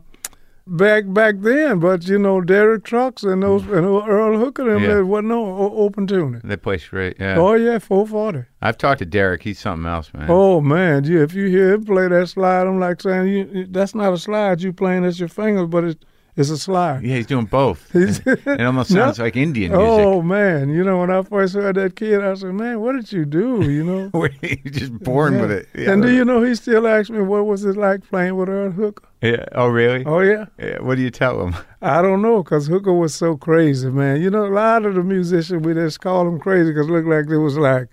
back back then, but you know, Derek Trucks and those mm. and Earl Hooker and Yeah. there wasn't no open tuning. They play straight. Yeah. Oh yeah, four forty. I've talked to Derek. He's something else, man. Oh man, yeah, if you hear him play that slide, I'm like saying you that's not a slide you playing, that's your fingers, but it, it's a slide. Yeah, he's doing both. He's- it almost No. sounds like Indian music. Oh man, you know when I first heard that kid, I said, man, what did you do? You know. He's just born Yeah. with it. Yeah. And do you know he still asks me what was it like playing with Earl Hooker? Yeah. Oh, really? Oh yeah. Yeah. What do you tell him? I don't know, cause Hooker was so crazy, man. You know, a lot of the musicians we just call them crazy, cause look like they was like,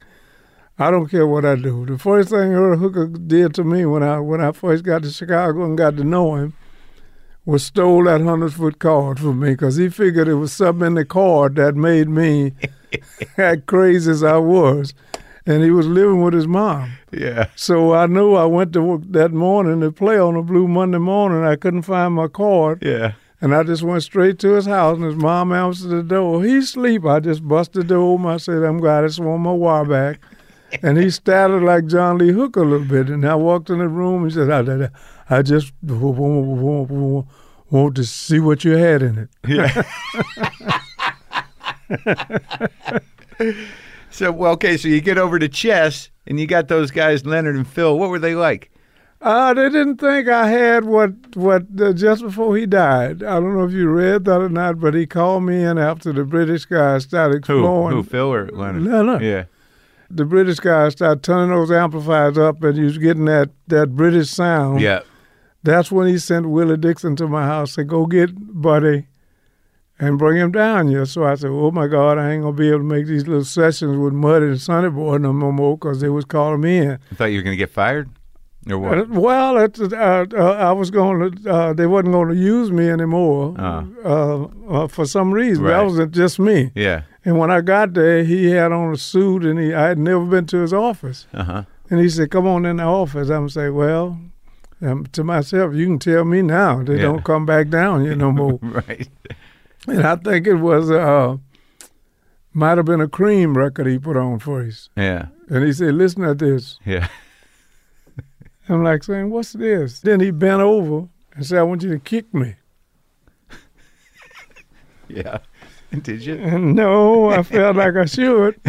I don't care what I do. The first thing Earl Hooker did to me when I when I first got to Chicago and got to know him was stole that hundred foot cord from me, cause he figured it was something in the cord that made me as crazy as I was, and he was living with his mom. Yeah. So I knew I went to work that morning to play on a blue Monday morning. I couldn't find my cord. Yeah. And I just went straight to his house, and his mom answered the door. He's sleep. I just busted the door open. I said, "I'm glad I just want my wire back." and he stuttered like John Lee Hooker a little bit. And I walked in the room and said, ah, "I, I just want, want to see what you had in it." Yeah. so well, okay, so you get over to Chess and you got those guys Leonard and Phil. What were they like? Uh, they didn't think I had what what uh, just before he died. I don't know if you read that or not, but he called me in after the British guys started Who? exploring. Who? Phil or Leonard? Leonard. Yeah. The British guys started turning those amplifiers up, and you was getting that that British sound. Yeah. That's when he sent Willie Dixon to my house to go get Buddy and bring him down here. So I said, oh my God, I ain't going to be able to make these little sessions with Muddy and Sonny Boy no more because they was calling me in. I thought you were going to get fired? Or Uh, what? Well, it, uh, uh, I was going to, uh, they wasn't going to use me anymore uh, uh, for some reason. Right. That wasn't just me. Yeah. And when I got there, he had on a suit and he, I had never been to his office. Uh huh. And he said, "Come on in the office." I'm say, "Well," um, to myself, "You can tell me now. They Yeah. don't come back down here no more." Right. and I think it was uh, might have been a Cream record he put on first. Yeah. And he said, "Listen to this." Yeah. I'm like saying, "What's this?" Then he bent over and said, "I want you to kick me." Yeah. Did you? And no, I felt like I should.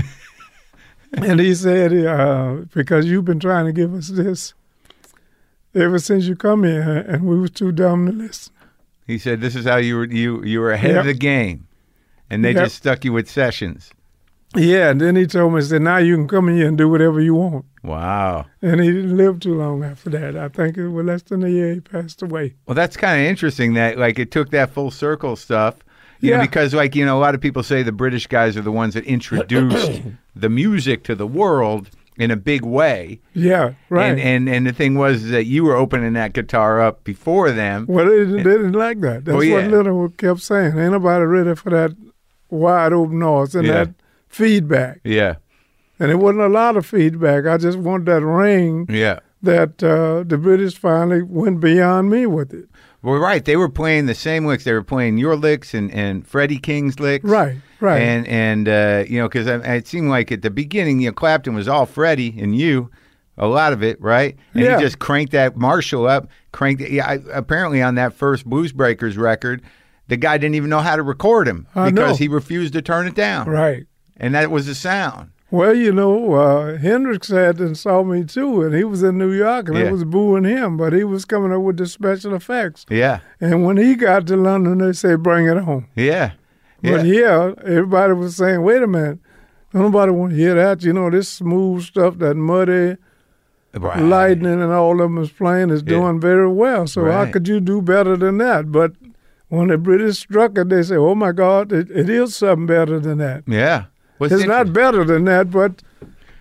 And he said, uh, "Because you've been trying to give us this." Ever since you come here, and we were too dumb to listen. He said this is how you were you you were ahead of the game, and they Yep. just stuck you with sessions. Yeah, and then he told me, he said, now you can come in here and do whatever you want. Wow. And he didn't live too long after that. I think it was less than a year he passed away. Well, that's kind of interesting that like it took that full circle stuff. You know, Yeah. because like you know, a lot of people say the British guys are the ones that introduced the music to the world in a big way. Yeah, right. And and and the thing was that you were opening that guitar up before them. well, they, didn't- they didn't like that. That's Oh, yeah. what Little kept saying. Ain't nobody ready for that wide open noise and Yeah. that feedback. Yeah. And it wasn't a lot of feedback. I just wanted that ring Yeah. that uh, the British finally went beyond me with it. Well, right. They were playing the same licks. They were playing your licks and, and Freddie King's licks. Right, right. And and uh, you know, because it seemed like at the beginning, you know, Clapton was all Freddie and you, a lot of it, right? And Yeah. he just cranked that Marshall up, cranked it. Yeah, I, apparently on that first Blues Breakers record, the guy didn't even know how to record him I because know. he refused to turn it down, right. and that was the sound. Well, you know, uh, Hendrix had and saw me too, and he was in New York, and Yeah. it was booing him, but he was coming up with the special effects. Yeah, And when he got to London, they said, "Bring it home." yeah, yeah. But yeah, everybody was saying, "Wait a minute, nobody want to hear that." You know, this smooth stuff, that muddy Right. lightning, and all of them is playing is Yeah. doing very well. So how could you do better than that? But when the British struck it, they said, "Oh my God, it, it is something better than that." Yeah. What's it's not better than that, but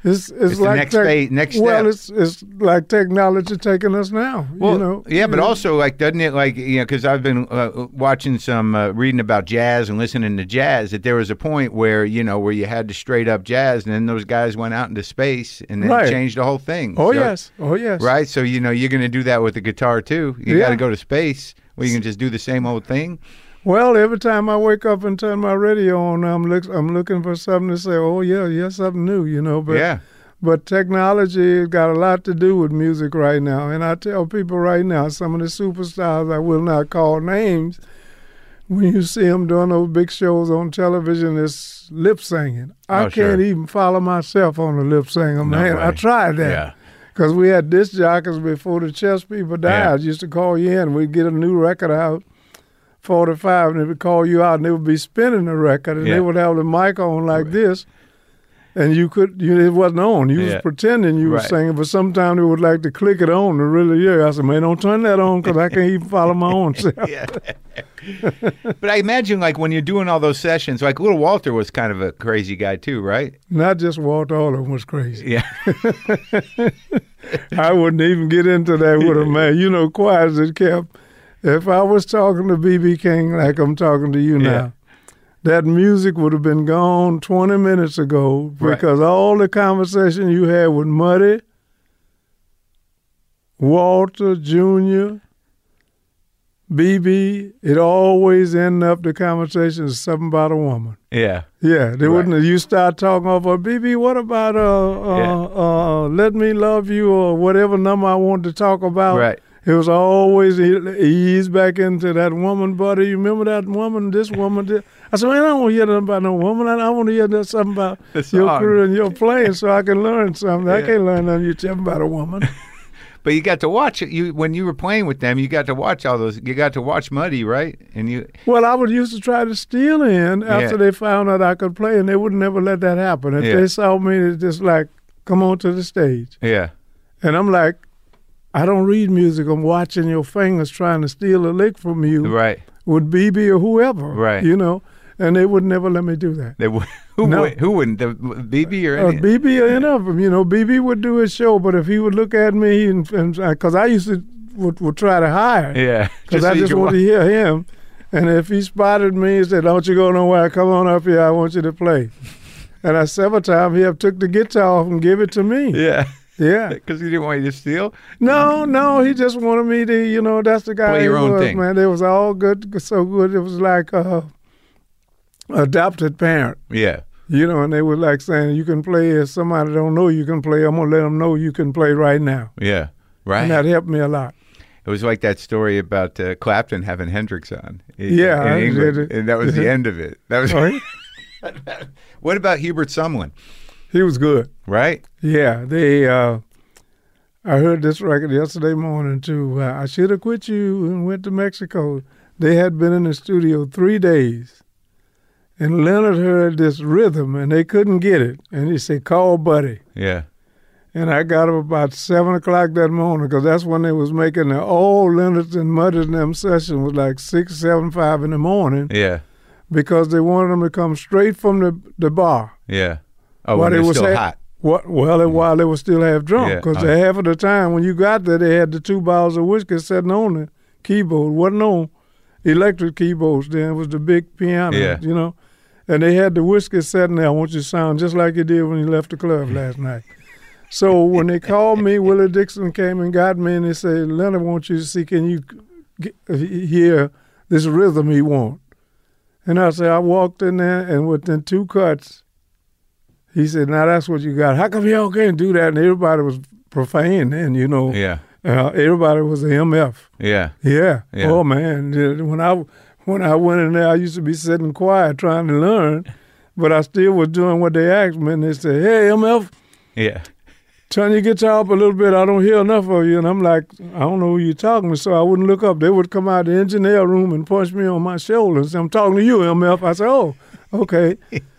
it's it's, It's the like next phase- next well, step. it's it's like technology taking us now. Well, you know, yeah, but know? also like doesn't it like you know because I've been uh, watching some uh, reading about jazz and listening to jazz that there was a point where you know where you had to straight up jazz and then those guys went out into space and then Right. changed the whole thing. oh So- yes, oh yes, right. So you know you're going to do that with the guitar too. You got to go to space where you can just do the same old thing. Well, every time I wake up and turn my radio on, I'm look I'm looking for something to say. Oh yeah, yeah, something new, you know. But yeah, but technology has got a lot to do with music right now. And I tell people right now, some of the superstars I will not call names. When you see them doing those big shows on television, it's lip singing. I Oh, can't even follow myself on the lip singer, man. I tried that. yeah, Because we had disc jockeys before the Chess people died. Used to call you in. We'd get a new record out, 45, and they would call you out, and they would be spinning the record, and Yeah. they would have the mic on like this. And you could, you it wasn't on. You Yeah. was pretending you were singing, but sometimes they would like to click it on to really hear. I said, man, don't turn that on because I can't even follow my own self. yeah. but I imagine like when you're doing all those sessions, like Little Walter was kind of a crazy guy too, right? Not just walter all of them was crazy. Yeah, I wouldn't even get into that with a man. You know, quiet as it kept. If I was talking to BB King like I'm talking to you Yeah. now, that music would have been gone 20 minutes ago Right. because all the conversation you had with Muddy, Walter Jr., BB, it always ended up the conversation is something about a woman. yeah, Yeah, they Right. wouldn't. You start talking off of BB. What about uh, uh, Yeah. uh, "Let Me Love You" or whatever number I wanted to talk about? right. It was always he eased back into that woman, buddy. You remember that woman? This woman. This. I said, man, I don't want to hear nothing about no woman. I, I want to hear that- something about your career and your playing, so I can learn something. I can't learn nothing you tell me about a woman. But you got to watch it. You when you were playing with them, you got to watch all those. You got to watch Muddy, right? And you, well, I would used to try to steal in after Yeah. they found out I could play, and they would never let that happen. If Yeah. they saw me, it's just like, come on to the stage. yeah, And I'm like, I don't read music. I'm watching your fingers trying to steal a lick from you Right. with BB or whoever. Right. You know, and they would never let me do that. They would, who, No. would, who wouldn't? The, BB or Uh, any? BB or any of them, you know, BB would do his show, but if he would look at me and because I used to would, would try to hire. yeah. because I just want to hear him, and if he spotted me and said, "Don't you go nowhere, come on up here, I want you to play," and I several times he have took the guitar off and give it to me. Yeah. Yeah. Because he didn't want you to steal? No, no, he just wanted me to, you know, that's the guy Play he your own was, thing. man. It was all good, so good. It was like a adopted parent, Yeah. you know, and they were like saying, you can play if somebody don't know you can play. I'm going to let them know you can play right now. Yeah. Right. And that helped me a lot. It was like that story about uh, Clapton having Hendrix on. in- Yeah, in England, and that was the end of it. That was. Right? what about Hubert Sumlin? He was good. Right? Yeah, they. Uh, I heard this record yesterday morning too. Uh, I should have quit you and went to Mexico. They had been in the studio three days, and Leonard heard this rhythm and they couldn't get it, and he said, "Call Buddy." Yeah. And I got up about seven o'clock that morning because that's when they was making the old Leonard and Mudders and them session was like six, seven, five in the morning Yeah. because they wanted them to come straight from the the bar. Yeah. Oh, While they're was still ha- hot. What? Well, and while they were still half drunk, Yeah. because Oh. half of the time when you got there, they had the two bottles of whiskey sitting on the keyboard. wasn't on electric keyboards then; it was the big piano, Yeah. you know. And they had the whiskey sitting there. I want you to sound just like you did when you left the club last night. So when they called me, Willie Dixon came and got me, and they said, "Leonard want you to see, can you get, hear this rhythm he want?" And I said, I walked in there, and within two cuts, he said, "Now that's what you got. How come y'all can't do that?" And everybody was profane, and you know, Yeah. uh, everybody was a MF. Yeah. Yeah. Yeah. Oh man, when I when I went in there, I used to be sitting quiet trying to learn, but I still was doing what they asked me. And they said, "Hey, MF, Yeah. turn your guitar up a little bit. I don't hear enough of you." And I'm like, "I don't know who you're talking to," so I wouldn't look up. They would come out of the engineer room and punch me on my shoulder and say, "I'm talking to you, MF." I said, "Oh, okay."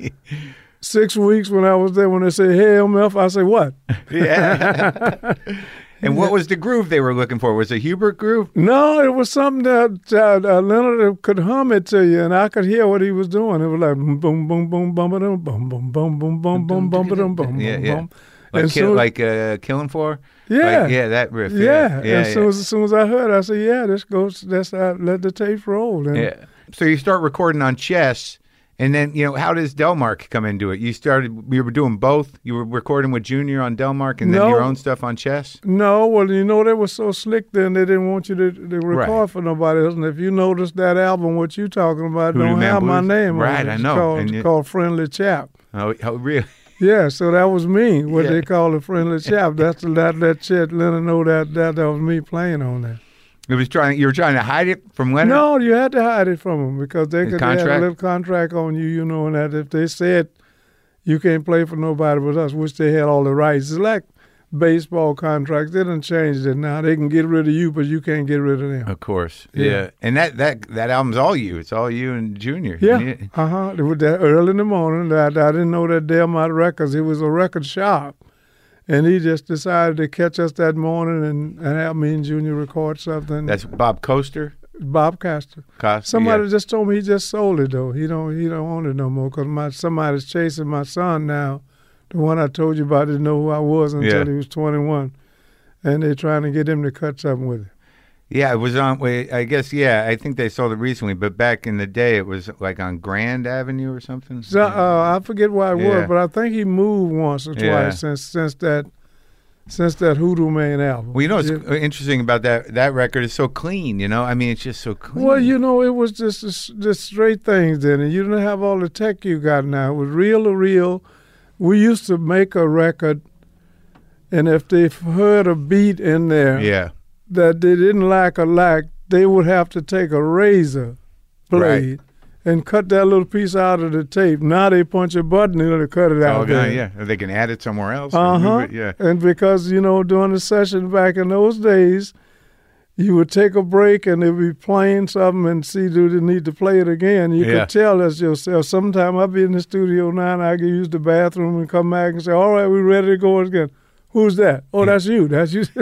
Six weeks when I was there, when they said, "Hey, MF," I said, "What?" Yeah. and what was the groove they were looking for? Was it Hubert groove? No, it was something that uh, uh, Leonard could hum it to you, and I could hear what he was doing. It was like boom, boom, boom, boom, boom, boom, boom, boom, boom, boom, boom, boom, boom, boom, boom, Yeah, yeah. boom. Like, And kill, soon- like uh, Killing Floor? Yeah. Like, yeah, that riff. Yeah, Yeah. Yeah. as soon as, as soon as I heard, it, I said, "Yeah, this goes. That's how let the tape roll." And yeah. So you start recording on Chess, and then, you know, how does Delmark come into it? You started, you were doing both? You were recording with Junior on Delmark and then your own stuff on Chess? No, well, you know they were so slick then they didn't want you to, to record Right. for nobody else. And if you notice that album, what you talking about, Hoodoo don't Man have my name Right, on it. I know. Called, And it's called Friendly Chap. Oh, oh really? Yeah, so that was me. What Yeah. they call a friendly chap. That's the that that shit. Leonard know that that that was me playing on that. It was trying, you were trying to hide it from Leonard? No, you had to hide it from them because they The could they had a little contract on you, you know, and that if they said you can't play for nobody but us, which they had all the rights. It's like baseball contracts. They didn't change it now. They can get rid of you, but you can't get rid of them. Of course. Yeah. Yeah. And that, that, that album's all you. It's all you and Junior. Yeah, uh huh. It was that early in the morning. That I didn't know that Delmark Records. It was a record shop, and he just decided to catch us that morning and, and have me and Junior record something. That's Bob Koester? Bob Koester. Koester Somebody yeah. just told me he just sold it though. He don't he don't own it no more because my somebody's chasing my son now. The one I told you about didn't know who I was until Yeah. he was 21, and they're trying to get him to cut something with it. Yeah, it was on. I guess. Yeah, I think they sold it recently, but back in the day, it was like on Grand Avenue or something. So uh, I forget where it Yeah. was, but I think he moved once or twice Yeah. since since that since that Hoodoo Man album. well, you know what's Yeah. interesting about that that record is so clean. You know, I mean, it's just so clean. Well, you know, it was just just, just straight things then, and you didn't have all the tech you got now. It was real to real. We used to make a record, and if they heard a beat in there yeah, that they didn't like or like, they would have to take a razor blade and cut that little piece out of the tape. Now they punch a button and it'll cut it oh, out. yeah, there. yeah. They can add it somewhere else. Uh huh. Yeah, And because you know, during the session back in those days, you would take a break and they'd be playing something and see do they need to play it again. You Yeah. could tell as yourself. Sometime I'd be in the studio now and I could use the bathroom and come back and say, "All right, we're ready to go again." Who's that? Oh, that's you. That's you.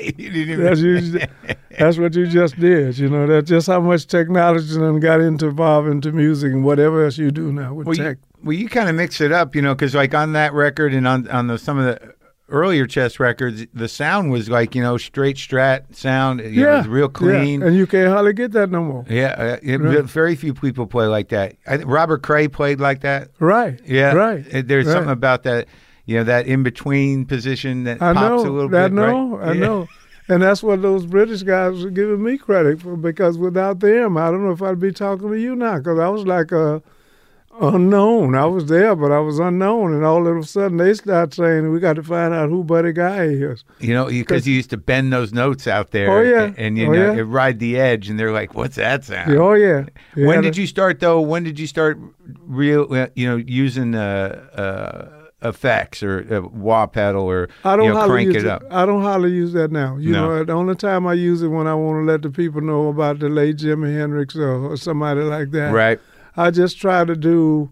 You didn't even- That's, you, that's what you just did. You know, that's just how much technology and got into evolve into music and whatever else you do now with well, tech. you, well, you kind of mix it up, you know, because like on that record and on on the, some of the earlier Chess records, the sound was like you know straight Strat sound. You know, it was real clean. Yeah. And you can't hardly get that no more. Yeah, uh, it, Right. very few people play like that. I, Robert Cray played like that. Right. Yeah, Right. Uh, There's right. something about that, you know, that in between position that I pops know. a little I bit. know. right? I Yeah. know. And that's what those British guys were giving me credit for because without them, I don't know if I'd be talking to you now because I was like a unknown. I was there, but I was unknown. And all of a sudden they start saying, we got to find out who Buddy Guy is. You know, because you used to bend those notes out there. Oh, yeah. and, and, you Oh, know, yeah. ride the edge, and they're like, "What's that sound?" Oh, yeah. yeah when did you start though? When did you start real? uh, You know, using uh, uh, effects or uh, wah pedal or I don't you know, crank use it up. I don't hardly use that now. You No. know, the only time I use it when I want to let the people know about the late Jimi Hendrix or, or somebody like that. Right. I just try to do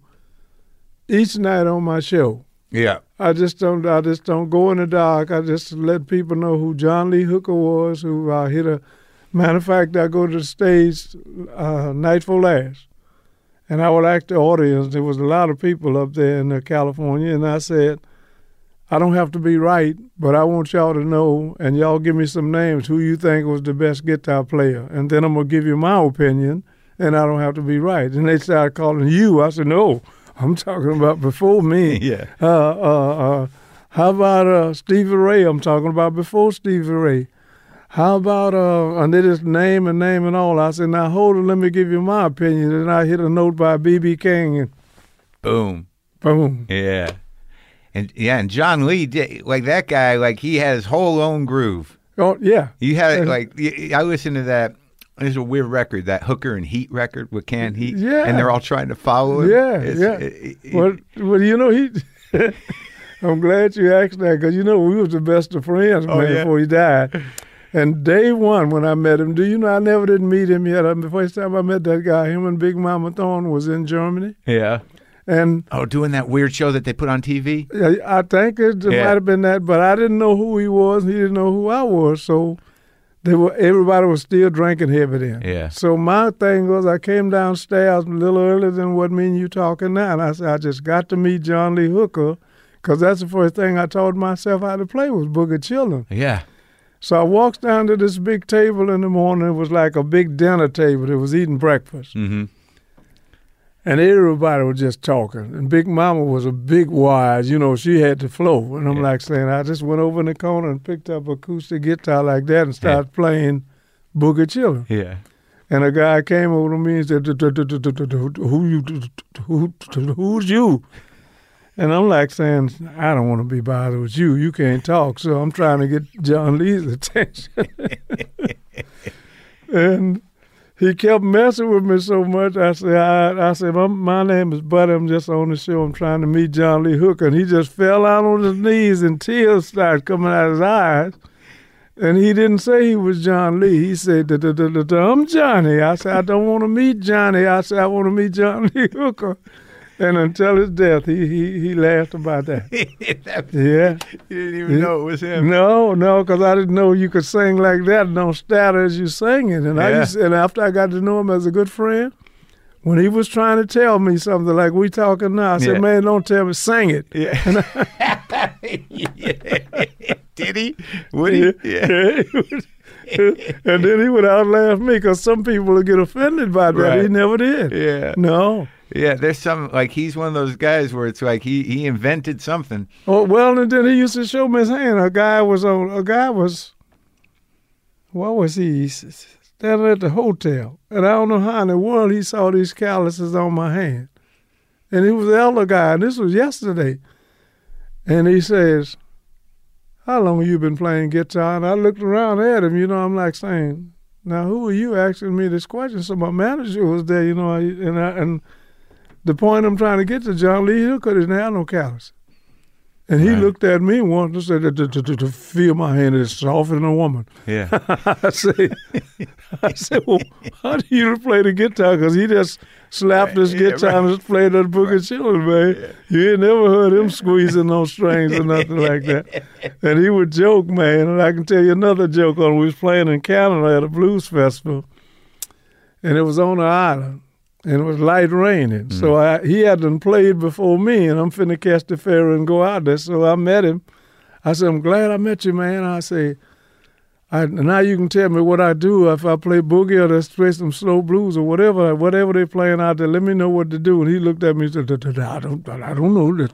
each night on my show. Yeah. I just don't. I just don't go in the dark. I just let people know who John Lee Hooker was. Who I hit a. Matter of fact, I go to the stage uh, night for last, and I would ask the audience. There was a lot of people up there in California, and I said, I don't have to be right, but I want y'all to know, and y'all give me some names who you think was the best guitar player, and then I'm gonna give you my opinion, and I don't have to be right. And they started calling you. I said, no, I'm talking about before me. Yeah. Uh, uh, uh, how about uh, Stevie Ray? I'm talking about before Stevie Ray. How about uh, and they just name and name and all. I said, now hold it, let me give you my opinion. And I hit a note by B.B. King, and Boom. boom. Yeah. And yeah, and John Lee did like that guy. Like he had his whole own groove. Oh yeah, You had And- like i listened to that. it's a weird record, that Hooker and Heat record with Canned Heat. Yeah. And they're all trying to follow him. Yeah, It's- yeah. it- it- well, well, you know he. I'm glad you asked that because you know we was the best of friends Oh, man yeah? before he died. And day one when I met him, do you know I never did meet him yet? Um, The first time I met that guy, him and Big Mama Thorne was in Germany, yeah. and Oh, doing that weird show that they put on TV. I I think it Yeah. might have been that, but I didn't know who he was. and He didn't know who I was, so they were everybody was still drinking heavy then. Yeah. So my thing was, I came downstairs a little earlier than what me and you talking now, and I said I just got to meet John Lee Hooker, because that's the first thing I taught myself how to play was Boogie Children. Yeah. So I walked down to this big table in the morning. It was like a big dinner table. It was eating breakfast. Mm-hmm. And everybody was just talking. And Big Mama was a big wise, you know, she had the flow. And I'm Yeah. like saying, I just went over in the corner and picked up acoustic guitar like that and started playing Boogie Children. Yeah. And a guy came over to me and said, "Du- du- du- du- du- du- du- "Who you? du- du- Who? du- Who's you?" And I'm like saying, "I don't want to be bothered with you. You can't talk." So I'm trying to get John Lee's attention. and he kept messing with me so much. I said, "I, I said, my, my name is Buddy. I'm just on the show. I'm trying to meet John Lee Hooker." And he just fell out on his knees, and tears started coming out of his eyes. And he didn't say he was John Lee. He said, "Da- da- da- da- da, I'm Johnny. I said, I don't want to meet Johnny. I said, I want to meet John Lee Hooker. And until his death, he, he, he laughed about that. That- Yeah. you didn't even know it was him. No, no, because I didn't know you could sing like that and don't stutter as you sing it. And I used, and after I got to know him as a good friend, when he was trying to tell me something like we talking now, I said, Yeah. man, don't tell me, sing it. Yeah. Did he? Would he? Yeah. and then he would outlaugh me because some people would get offended by that. He never did. Yeah. No. Yeah. There's some like he's one of those guys where it's like he he invented something. Oh well, and then he used to show me his hand. A guy was on. A guy was. What was he? Standing at the hotel, and I don't know how in the world he saw these calluses on my hand. And he was the elder guy, and this was yesterday. And he says, "How long have you been playing guitar?" And I looked around at him. You know, I'm like saying, "Now who are you asking me this question?" So my manager was there. You know, and I, and the point I'm trying to get to John Lee Hooker didn't have no callus. And he Right. looked at me once and said, to, to, to, to feel my hand is softer than a woman. Yeah. I said, I said, well, how do you play the guitar? Because he just slapped his Yeah, guitar right. and just played that book of children, man. You ain't never heard him squeezing no strings or nothing like that. And he would joke, man. And I can tell you another joke on we was playing in Canada at a blues festival, and it was on an island, and it was light raining. So mm. I, he hadn't played before me, and I'm finna catch the ferry and go out there. So I met him. I said, I'm glad I met you, man. I say, I, now you can tell me what I do if I play boogie or just play some slow blues or whatever, whatever they playing out there. Let me know what to do. And he looked at me and said, "Da- da- da, I don't, I don't know.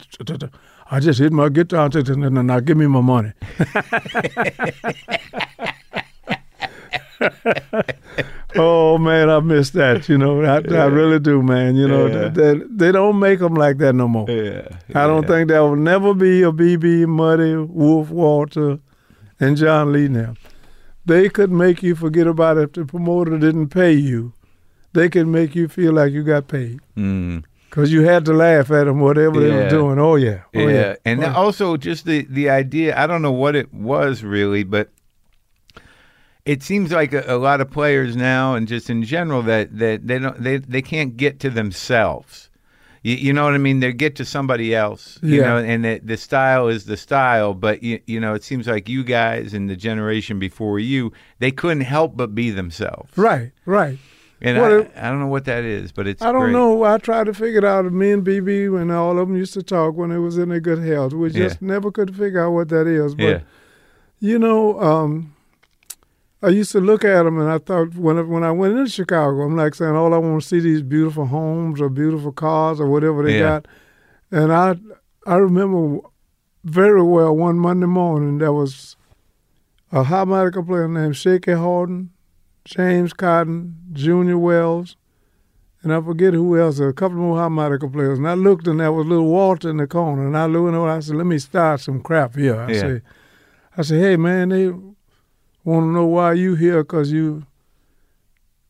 I just hit my guitar and said, "No, no, no, give me my money. oh man, I miss that. You know, I, I really do, man. You know, Yeah. they, they don't make them like that no more. Yeah. I don't think there will never be a BB, Muddy, Wolf, Walter, and John Lee now. They could make you forget about it if the promoter didn't pay you. They could make you feel like you got paid Mm. because you had to laugh at them, whatever they were doing. Oh, yeah. Oh, yeah. yeah. And Oh, also just the the idea, I don't know what it was really, but it seems like a, a lot of players now and just in general that, that they don't they, they can't get to themselves. You, you know what I mean? They get to somebody else, you Yeah. know, and the, the style is the style. But you, you know, it seems like you guys and the generation before you, they couldn't help but be themselves. Right, right. And Well, I, it- I don't know what that is, but it's I don't great. know. I tried to figure it out. Me and BB, when all of them used to talk when they was in their good health, we just never could figure out what that is. But Yeah, You know, um, I used to look at them and I thought when I, when I went into Chicago, I'm like saying, all I want to see these beautiful homes or beautiful cars or whatever they Yeah. got. And I I remember very well one Monday morning there was a harmonica player named Shaky Harden, James Cotton, Junior Wells, and I forget who else, a couple more harmonica players. And I looked and there was Little Walter in the corner. And I looked and I said, let me start some crap here. I Yeah. say, I said, hey man, they want to know why you here because you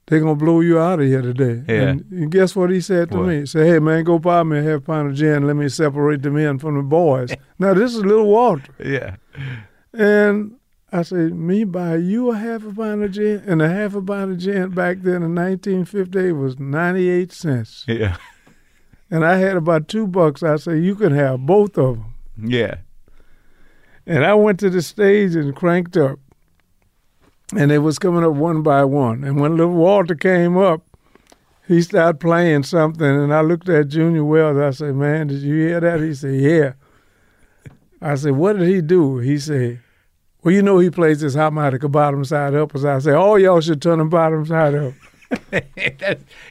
they gonna blow you out of here today. Yeah. And, and guess what he said to What? me? He said, hey man, go buy me a half pound of gin. Let me separate the men from the boys. now this is Little Walter. yeah, And I said, me buy you a half a pint of gin? And a half a pint of gin back then in 1958 was 98 cents. yeah, And I had about two bucks. I said, you can have both of them. yeah. And I went to the stage and cranked up. And they was coming up one by one. And when Little Walter came up, he started playing something. And I looked at Junior Wells. I said, man, did you hear that? He said, yeah. I said, what did he do? He said, well, you know he plays this harmonica oh, bottom side up. So I said, all y'all should turn them bottom side up.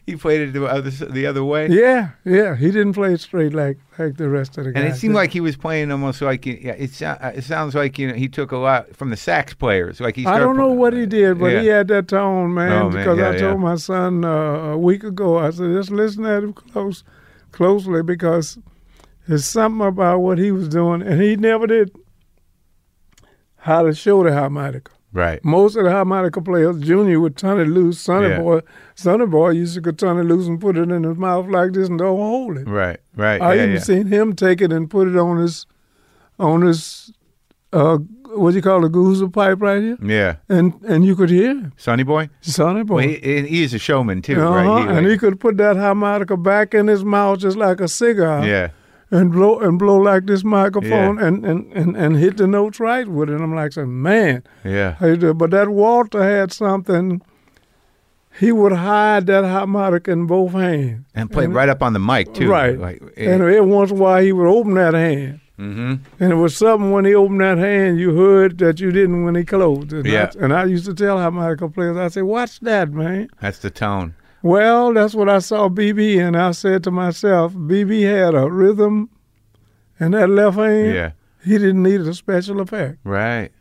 He played it the other the other way. Yeah, yeah. He didn't play it straight like like the rest of the guys. And it seemed like he was playing almost like yeah, it, uh, it sounds like you know he took a lot from the sax players. Like he. I don't know what he did, but he had that tone, man. Oh, man, because yeah, I told yeah. my son uh, a week ago, I said, just listen at him close, closely, because there's something about what he was doing, and he never did how to show the harmonica. Right. Most of the harmonica players, Junior would turn it loose. Sonny Yeah. Boy, Sonny Boy used to turn it loose and put it in his mouth like this and don't hold it. Right. Right. I yeah, even yeah. seen him take it and put it on his, on his, uh, what do you call it, goose pipe right here, Yeah. and and you could hear him. Sonny Boy. Sonny boy. Well, he, he is a showman too, uh-huh. right? and he could put that harmonica back in his mouth just like a cigar yeah. And blow and blow like this microphone Yeah. and, and, and, and hit the notes right with it. And I'm like, saying, man, Yeah. how you do? But that Walter had something. He would hide that harmonica in both hands. And played right up on the mic too. Right. Like, And every once in a while he would open that hand. Mm-hmm. And it was something when he opened that hand you heard that you didn't when he closed it. Yeah. And I used to tell harmonica players, I say, watch that, man. That's the tone. Well, that's what I saw BB, and I said to myself, BB had a rhythm in that left hand. Yeah. He didn't need a special effect Right.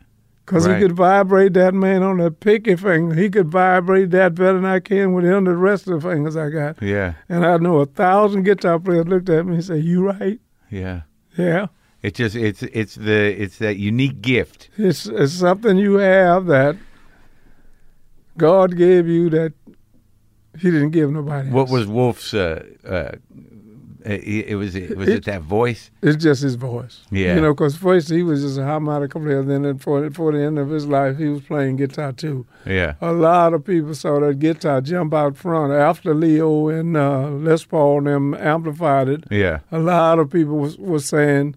because Right. he could vibrate that man on that pinky finger. He could vibrate that better than I can with the the rest of the fingers I got. Yeah. And I know a thousand guitar players looked at me and said, "You right? Yeah. Yeah, It just it's it's the it's that unique gift. it's, it's something you have that God gave you that He didn't give nobody. What else. was Wolf's uh, uh, It, it was it was It- it that voice? It's just his voice. Yeah. You know, because first he was just a harmonica player. Then for, for the end of his life, he was playing guitar too. Yeah. A lot of people saw that guitar jump out front after Leo and uh, Les Paul and them amplified it. Yeah. A lot of people was, was saying,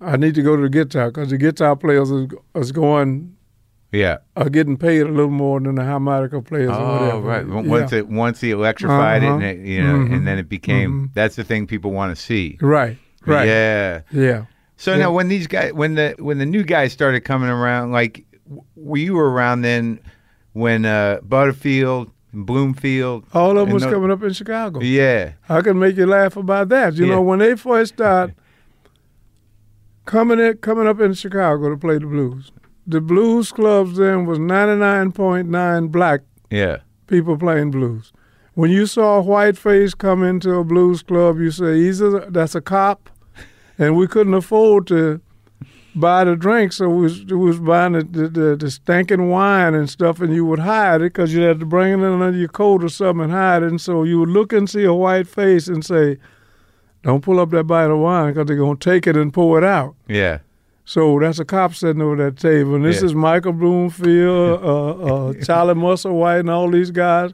"I need to go to the guitar because the guitar players is, is going Yeah. are getting paid a little more than the harmonica players or Oh, whatever." right. Yeah. Once it once he electrified Uh-huh. it, and it, you know, Mhm. and then it became Mhm. that's the thing people want to see. Right. Right. Yeah. Yeah. So Yeah. now, when these guys, when the when the new guys started coming around, like, were you around then when uh, Butterfield, Bloomfield, All of them was coming up in Chicago. Yeah. I can make you laugh about that. You Yeah. know, when they first start coming in, coming up in Chicago to play the blues, the blues clubs then was ninety nine point nine black Yeah. people playing blues. When you saw a white face come into a blues club, you say, "Either that's a cop," and we couldn't afford to buy the drinks, so we was, we was buying the, the, the, the stinking wine and stuff, and you would hide it because you had to bring it in under your coat or something and hide it. And so you would look and see a white face and say, "Don't pull up that bottle of wine because they're gonna take it and pour it out." Yeah. So that's a cop sitting over that table. And this Yeah. is Michael Bloomfield, uh, uh, Charlie Musselwhite, and all these guys.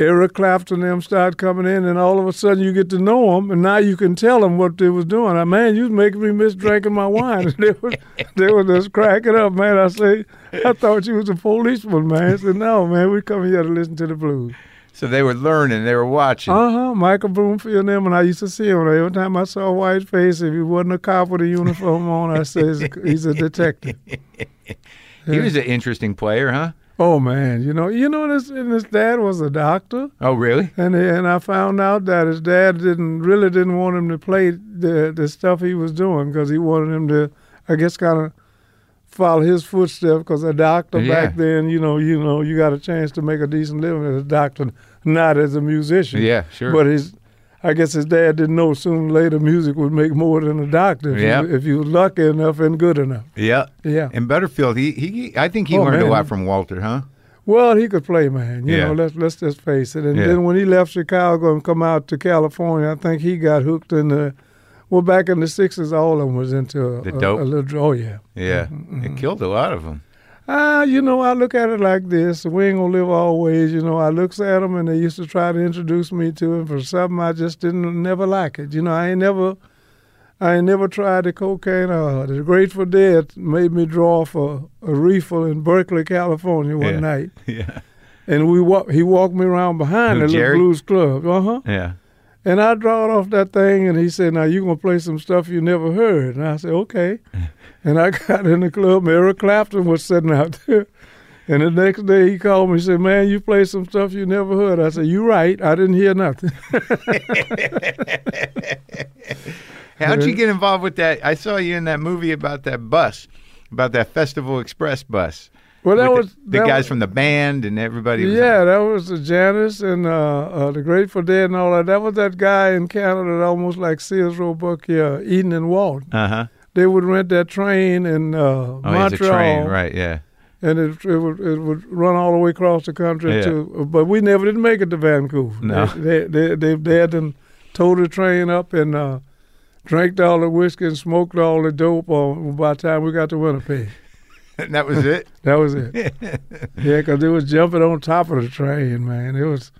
Eric Clapton and them start coming in, and all of a sudden you get to know them, and now you can tell them what they was doing. I man, you was making me miss drinking my wine. they was they was just cracking up, man. I say, I thought you was a policeman, man. I said, no, man, we come here to listen to the blues. So they were learning, they were watching. Uh huh. Michael Bloomfield and them, and I used to see him. Every time I saw a white face, if he wasn't a cop with a uniform on, I said he's a, he's a detective. He was an interesting player, huh? Oh man, you know, you know this. And his dad was a doctor, Oh, really? and and I found out that his dad didn't really didn't want him to play the the stuff he was doing because he wanted him to, I guess, kind of follow his footsteps. Because a doctor Yeah. back then, you know, you know, you got a chance to make a decent living as a doctor, not as a musician. Yeah, sure. But his, I guess his dad didn't know sooner or later music would make more than a doctor if, Yeah. you, if you was lucky enough and good enough. yeah. Yeah. In Butterfield, he, he I think he Oh, learned a lot from Walter, huh? Well, he could play, man. You Yeah. know, let's let's just face it. And Yeah. then when he left Chicago and come out to California, I think he got hooked in the. Well, back in the sixties, all of them was into a, The dope? a little. Oh yeah. Yeah. Mm-hmm, It killed a lot of them. Ah, you know, I look at it like this: we ain't gonna live always. You know, I looks at them and they used to try to introduce me to him for something I just didn't never like it. You know, I ain't never, I ain't never tried the cocaine. Uh, the Grateful Dead made me draw for a reefer in Berkeley, California, one Yeah. night, Yeah. and we walk. He walked me around behind Who, the Jerry? little blues club. Uh huh. Yeah. And I drawed off that thing, and he said, "Now you gonna play some stuff you never heard." And I said, "Okay." and I got in the club. Eric Clapton was sitting out there. And the next day he called me and said, Man, you play some stuff you never heard. I said, You right. I didn't hear nothing. How'd you get involved with that? I saw you in that movie about that bus, about that Festival Express bus. Well, that was the, the that guys was- from the band and everybody. Was Yeah, that was the Janis and uh, uh, the Grateful Dead and all that. That was that guy in Canada that almost like Sears Roebuck here, Eaton and Walton. Uh huh. They would rent that train in uh, Oh, Montreal. train, right? Yeah. and it, it would it would run all the way across the country Yeah. to. But we never did make it to Vancouver. No. they they they, they had them towed the train up and uh, drank all the whiskey and smoked all the dope. On by the time we got to Winnipeg, And that was it. that was it. yeah, because it was jumping on top of the train, man. It was.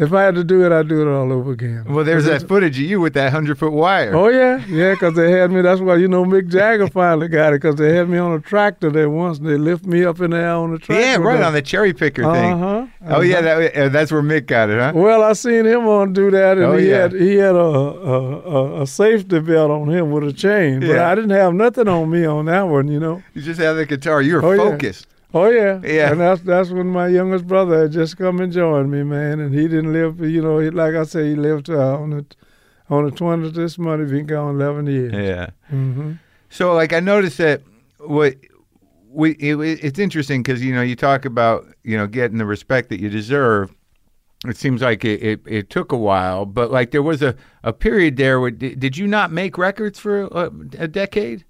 If I had to do it, I'd do it all over again. Well, there's that footage of you with that hundred foot wire. Oh yeah, yeah, because they had me. That's why you know Mick Jagger finally got it because they had me on a tractor there once. and They lift me up in the air on the tractor. yeah, right on the cherry picker thing. Uh huh. Oh yeah, that, uh, that's where Mick got it, huh? Well, I seen him on do that, and Oh, he yeah. had he had a, a a safety belt on him with a chain, but Yeah. I didn't have nothing on me on that one, you know. You just had the guitar. You were Oh, focused. Oh yeah, Yeah. And that's that's when my youngest brother had just come and joined me, man, and he didn't live. You know, he, like I say, he lived uh, on the on the twentieth this month. He's been gone eleven years. Yeah. hmm So, like, I noticed that what we it, it's interesting because you know you talk about you know getting the respect that you deserve. It seems like it, it, it took a while, but like there was a, a period there where did, did you not make records for a, a decade?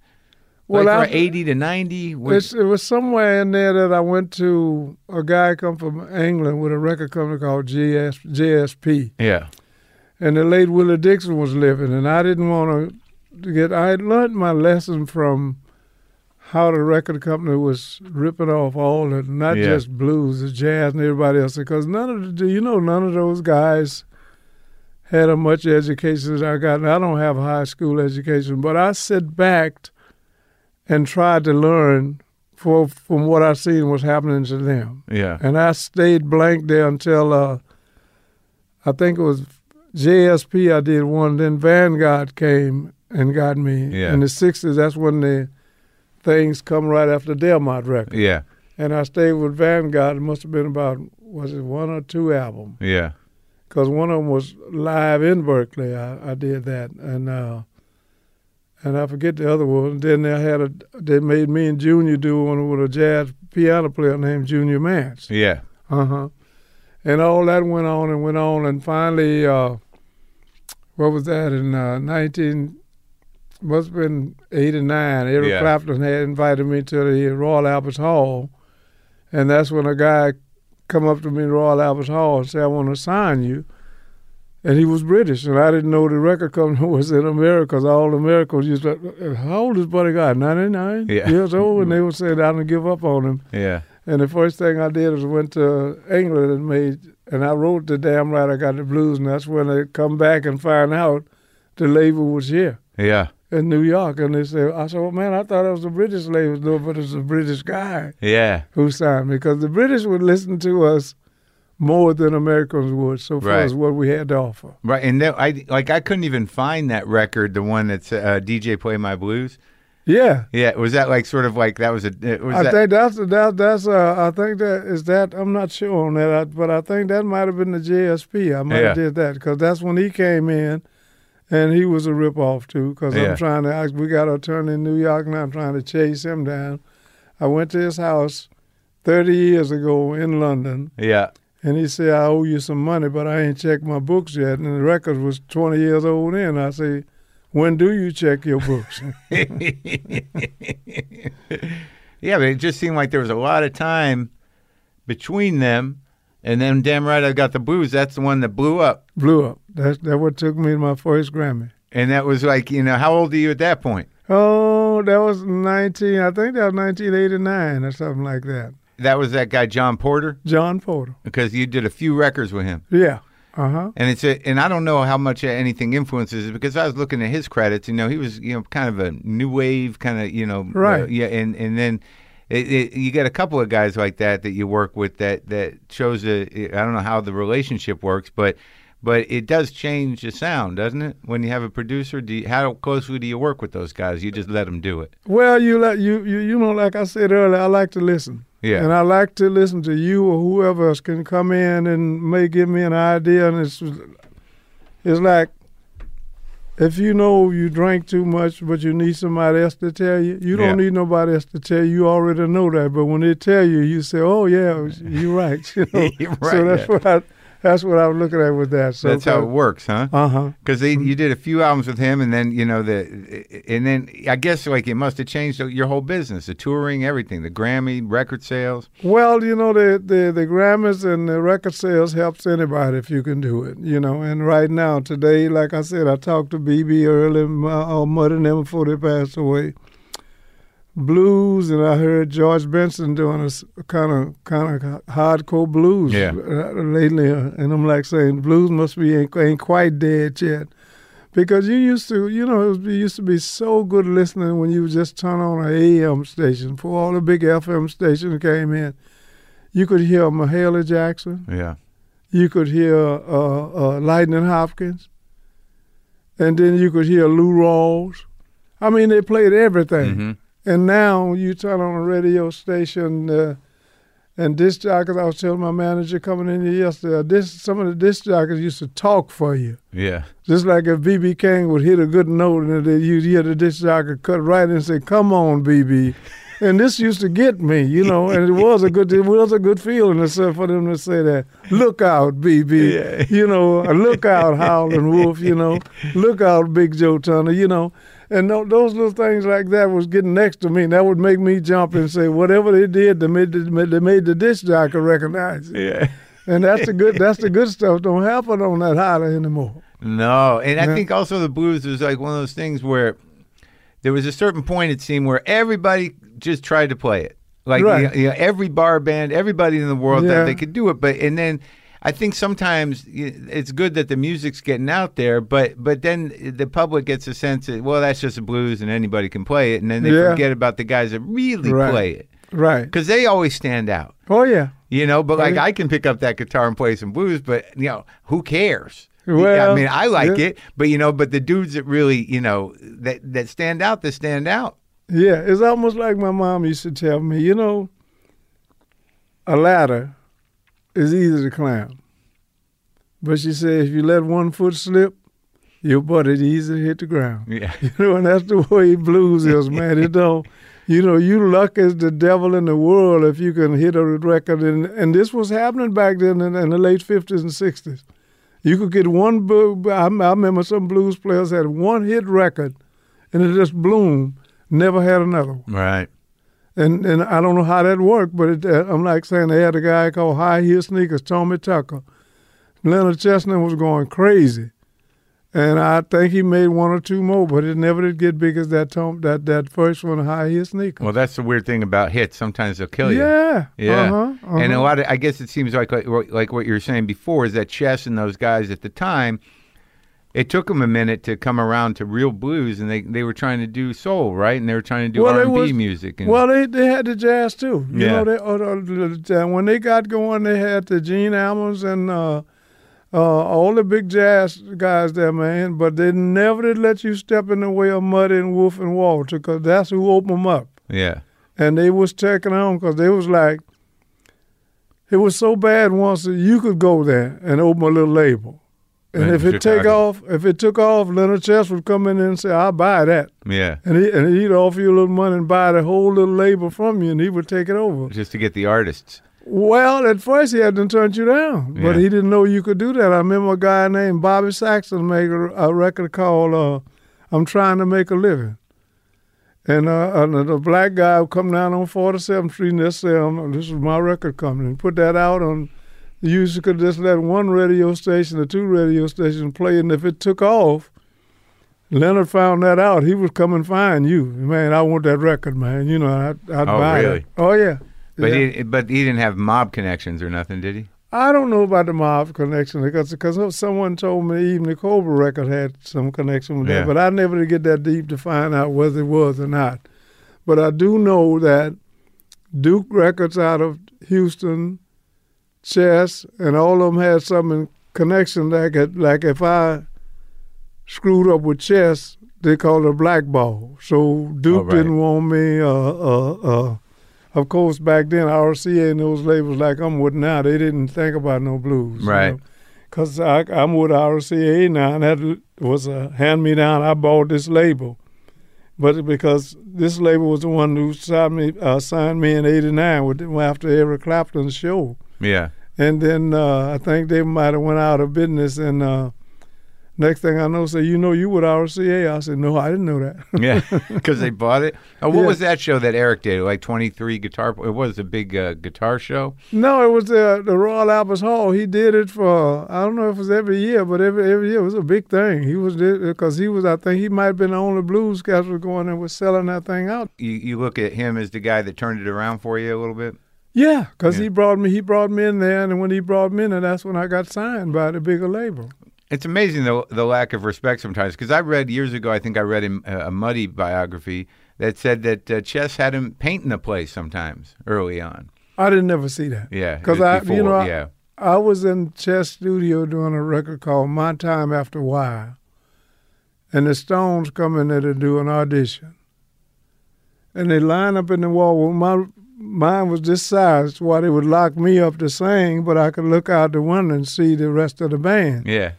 Well, like I- eighty to ninety. It's, it was somewhere in there that I went to. A guy come from England with a record company called GS, JSP. yeah, and the late Willie Dixon was living, and I didn't want to get. I had learned my lesson from how the record company was ripping off all the not Yeah. just blues, the jazz, and everybody else. Because none of the, you know, none of those guys had a much education as I got. And I don't have a high school education, but I sit back and tried to learn for, from what I seen was happening to them. Yeah. And I stayed blank there until uh, I think it was JSP. I did one. Then Vanguard came and got me Yeah. in the '60s. That's when the things come right after the Delmark record. Yeah. And I stayed with Vanguard. It must have been about was it one or two albums? Yeah. Because one of them was live in Berkeley. I, I did that, and uh, and I forget the other one. Then they had a they made me and Junior do one with a jazz piano player named Junior Mance. Yeah. Uh huh. And all that went on and went on, and finally, uh, what was that in uh, nineteen? Must have been eighty nine. Eric Yeah. Clapton had invited me to the Royal Albert Hall, and that's when a guy come up to me in Royal Albert Hall and say, "I want to sign you." And he was British, and I didn't know the record company was in America. 'cause all the Americans used to, how old is Buddy Guy? Ninety nine Yeah. years old, and they would say, "I don't give up on him." Yeah. And the first thing I did was went to England and made, and I wrote the damn right I got the blues, and that's when they come back and find out the label was here Yeah. in New York, and they said, I said, well, man, I thought it was a British label, no, but it's a British guy Yeah. who signed me because the British would listen to us more than Americans would, so far Right. as what we had to offer. Right. And that, I like I couldn't even find that record, the one that's uh, DJ Play My Blues. Yeah. Yeah. Was that like sort of like that was a was I that think that's that that's uh I think that is that I'm not sure on that I, but I think that might have been the JSP I might Yeah. have did that because that's when he came in, and he was a ripoff too because Yeah. I'm trying to I, we got an attorney in New York now I'm trying to chase him down. I went to his house thirty years ago in London Yeah. And he said I owe you some money but I ain't checked my books yet and the record was twenty years old in I say. When do you check your books? yeah, but it just seemed like there was a lot of time between them, and then damn right I got the blues. That's the one that blew up, Blew up. That's that what took me to my first Grammy. and that was like you know how old are you at that point? Oh, that was 19, I think that was 1989 or something like that. That was that guy John Porter John Porter. because you did a few records with him, Yeah. Uh huh. and it's a, and I don't know how much anything influences it because I was looking at his credits. You know, he was you know kind of a new wave kind of you know Right. uh, yeah, and and then. It, it, you get a couple of guys like that that you work with that that shows a I don't know how the relationship works, but but it does change the sound, doesn't it? When you have a producer, do you, how closely do you work with those guys? You just let them do it. Well, you let you, you you know, like I said earlier, I like to listen. Yeah. And I like to listen to you or whoever else can come in and may give me an idea. And it's it's like if you know you drank too much, but you need somebody else to tell you, you don't Yeah. need nobody else to tell you. You already know that. But when they tell you, you say, "Oh yeah, you're right." You know? You're so that's yeah. what I that's what I was looking at with that. So That's how it works, huh? Uh huh. Because you did a few albums with him, and then you know the, and then I guess like it must have changed your whole business, the touring, everything, the Grammy, record sales. Well, you know, the, the, the Grammys and the record sales helps anybody if you can do it, you know. And right now, today, like I said, I talked to BB early, uh, Mud and them before they passed away. Blues, and I heard George Benson doing a kind of kind of hardcore blues Yeah. lately, uh, and I'm like saying blues must be ain't, ain't quite dead yet, because you used to, you know, it, was, it used to be so good listening when you just turn on an AM station before all the big FM stations came in. You could hear Mahalia Jackson. Yeah, You could hear uh, uh, Lightning Hopkins. And then you could hear Lou Rawls. I mean, they played everything. hmm And now you turn on a radio station, uh, and disc jockeys. I was telling my manager coming in here yesterday. This some of the disc jockeys used to talk for you, yeah, just like if BB King would hit a good note, and you'd hear the disc jockey cut right in and say, "Come on, BB." And this used to get me, you know, and it was a good, it was a good feeling to say for them to say that. Look out, BB, Yeah. you know, look out, Howlin' Wolf, you know, look out, Big Joe Turner, you know, and tho- those little things like that was getting next to me. And that would make me jump and say, whatever they did, they made the, they made the disc jockey recognize it. yeah. And that's the good, that's the good stuff. Don't happen on that holler anymore. No, and I Yeah. think also the blues was like one of those things where there was a certain point it seemed where everybody just tried to play it. Like Right. you know, every bar band, everybody in the world Yeah. that they could do it, but and then I think sometimes it's good that the music's getting out there, but but then the public gets a sense that well that's just a blues and anybody can play it, and then they Yeah. forget about the guys that really Right. play it Right. because they always stand out. Oh yeah. You know, but like yeah. I can pick up that guitar and play some blues, but you know, who cares? Well, I mean, I like yeah. it, but you know, but the dudes that really, you know, that that stand out, that stand out. Yeah, it's almost like my mom used to tell me, you know, a ladder is easy to climb. But she said if you let one foot slip, your butt is easy to hit the ground. Yeah, You know, and that's the way blues is, man. It don't you know, you luck as the devil in the world if you can hit a record and and this was happening back then in, in the late fifties and sixties. You could get one I, I remember some blues players had one hit record and it just bloomed, never had another one. right. And and I don't know how that worked, but it, uh, I'm like saying they had a guy called High Heel Sneakers, Tommy Tucker. Leonard Chestnut was going crazy, and I think he made one or two more, but it never did get big as that Tom that that first one, High Heel Sneakers. Well, that's the weird thing about hits. Sometimes they'll kill you. yeah, Yeah. uh-huh, And a uh-huh. lot of, I guess it seems like, like like what you were saying before is that Chess and those guys at the time, it took them a minute to come around to real blues, and they, they were trying to do soul, right? And they were trying to do Well, R and B music. And, Well, they they had the jazz too. You Yeah. know, they, uh, uh, when they got going, they had the Gene Ammons and uh, uh, all the big jazz guys there, man. But they never did let you step in the way of Muddy and Wolf and Walter, because that's who opened them up. yeah, And they was taking on because they was like, it was so bad once that you could go there and open a little label. And if it take off, if it took off, Leonard Chess would come in and say, "I'll buy that." yeah, And, he, and he'd offer you a little money and buy the whole little label from you, and he would take it over. just to get the artists. Well, at first he had to turn you down, but Yeah. he didn't know you could do that. I remember a guy named Bobby Saxon made a, a record called uh, "I'm Trying to Make a Living," and, uh, and the black guy would come down on 47th Street and say, "This is my record company," and put that out on. You could just let one radio station or two radio stations play, and if it took off, Leonard found that out. He was coming find you, man. I want that record, man. You know, I'd, I'd Oh, buy really? it. Oh yeah. But Yeah. he but he didn't have mob connections or nothing, did he? I don't know about the mob connection because because someone told me even the Cobra record had some connection with Yeah. that, but I never did get that deep to find out whether it was or not. But I do know that Duke Records out of Houston, Chess, and all of them had some connection. Like like if I screwed up with Chess, they called it a blackball. So Duke right. didn't want me. Uh, uh, uh, of course, back then, RCA and those labels like I'm with now, they didn't think about no blues. Right. Because I'm with RCA now, and that was a hand me down. I bought this label. But because this label was the one who signed me, uh, signed me in '89 with after Eric Clapton's show, Yeah. and then uh, I think they might have went out of business. And uh, next thing I know, say, you know, you with RCA? I said, no, I didn't know that. Yeah, because they bought it. Oh, what Yeah. was that show that Eric did? Like twenty three guitar. It was a big uh, guitar show. No, it was uh, the Royal Albert Hall. He did it for I don't know if it was every year, but every every year it was a big thing. He was because he was I think he might have been the only blues guy was going and was selling that thing out. You you look at him as the guy that turned it around for you a little bit. Yeah, because Yeah. he brought me he brought me in there, and when he brought me in there, that's when I got signed by the bigger label. It's amazing the the lack of respect sometimes. Because I read years ago, I think I read a, a Muddy biography that said that uh, Chess had him painting the place sometimes early on. I didn't never see that. Yeah, because I- before, you know, I- yeah, I was in Chess Studio doing a record called My Time After Awhile. And the Stones come in there to do an audition. And they line up in the wall. Well, my mine was this size, why they would lock me up to sing, but I could look out the window and see the rest of the band. yeah,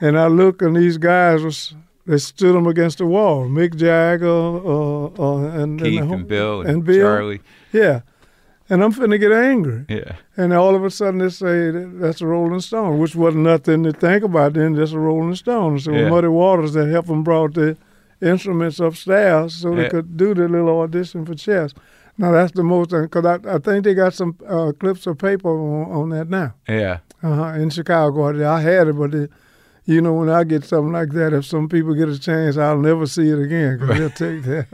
And I look, and these guys was they stood them against the wall. Mick Jagger, uh, uh, and Keith and, the and, Bill and, and Bill. Charlie. Yeah, and I'm finna get angry. Yeah, And all of a sudden they say that's a Rolling Stone, which wasn't nothing to think about then, just a Rolling Stone. So Yeah. Muddy Waters that helped them brought the instruments upstairs so Yeah. they could do the little audition for chess. Now that's the most, because I, I think they got some uh, clips of paper on, on that now yeah. uh-huh, in Chicago. I had it, but the, you know, when I get something like that, if some people get a chance, I'll never see it again because they'll take that.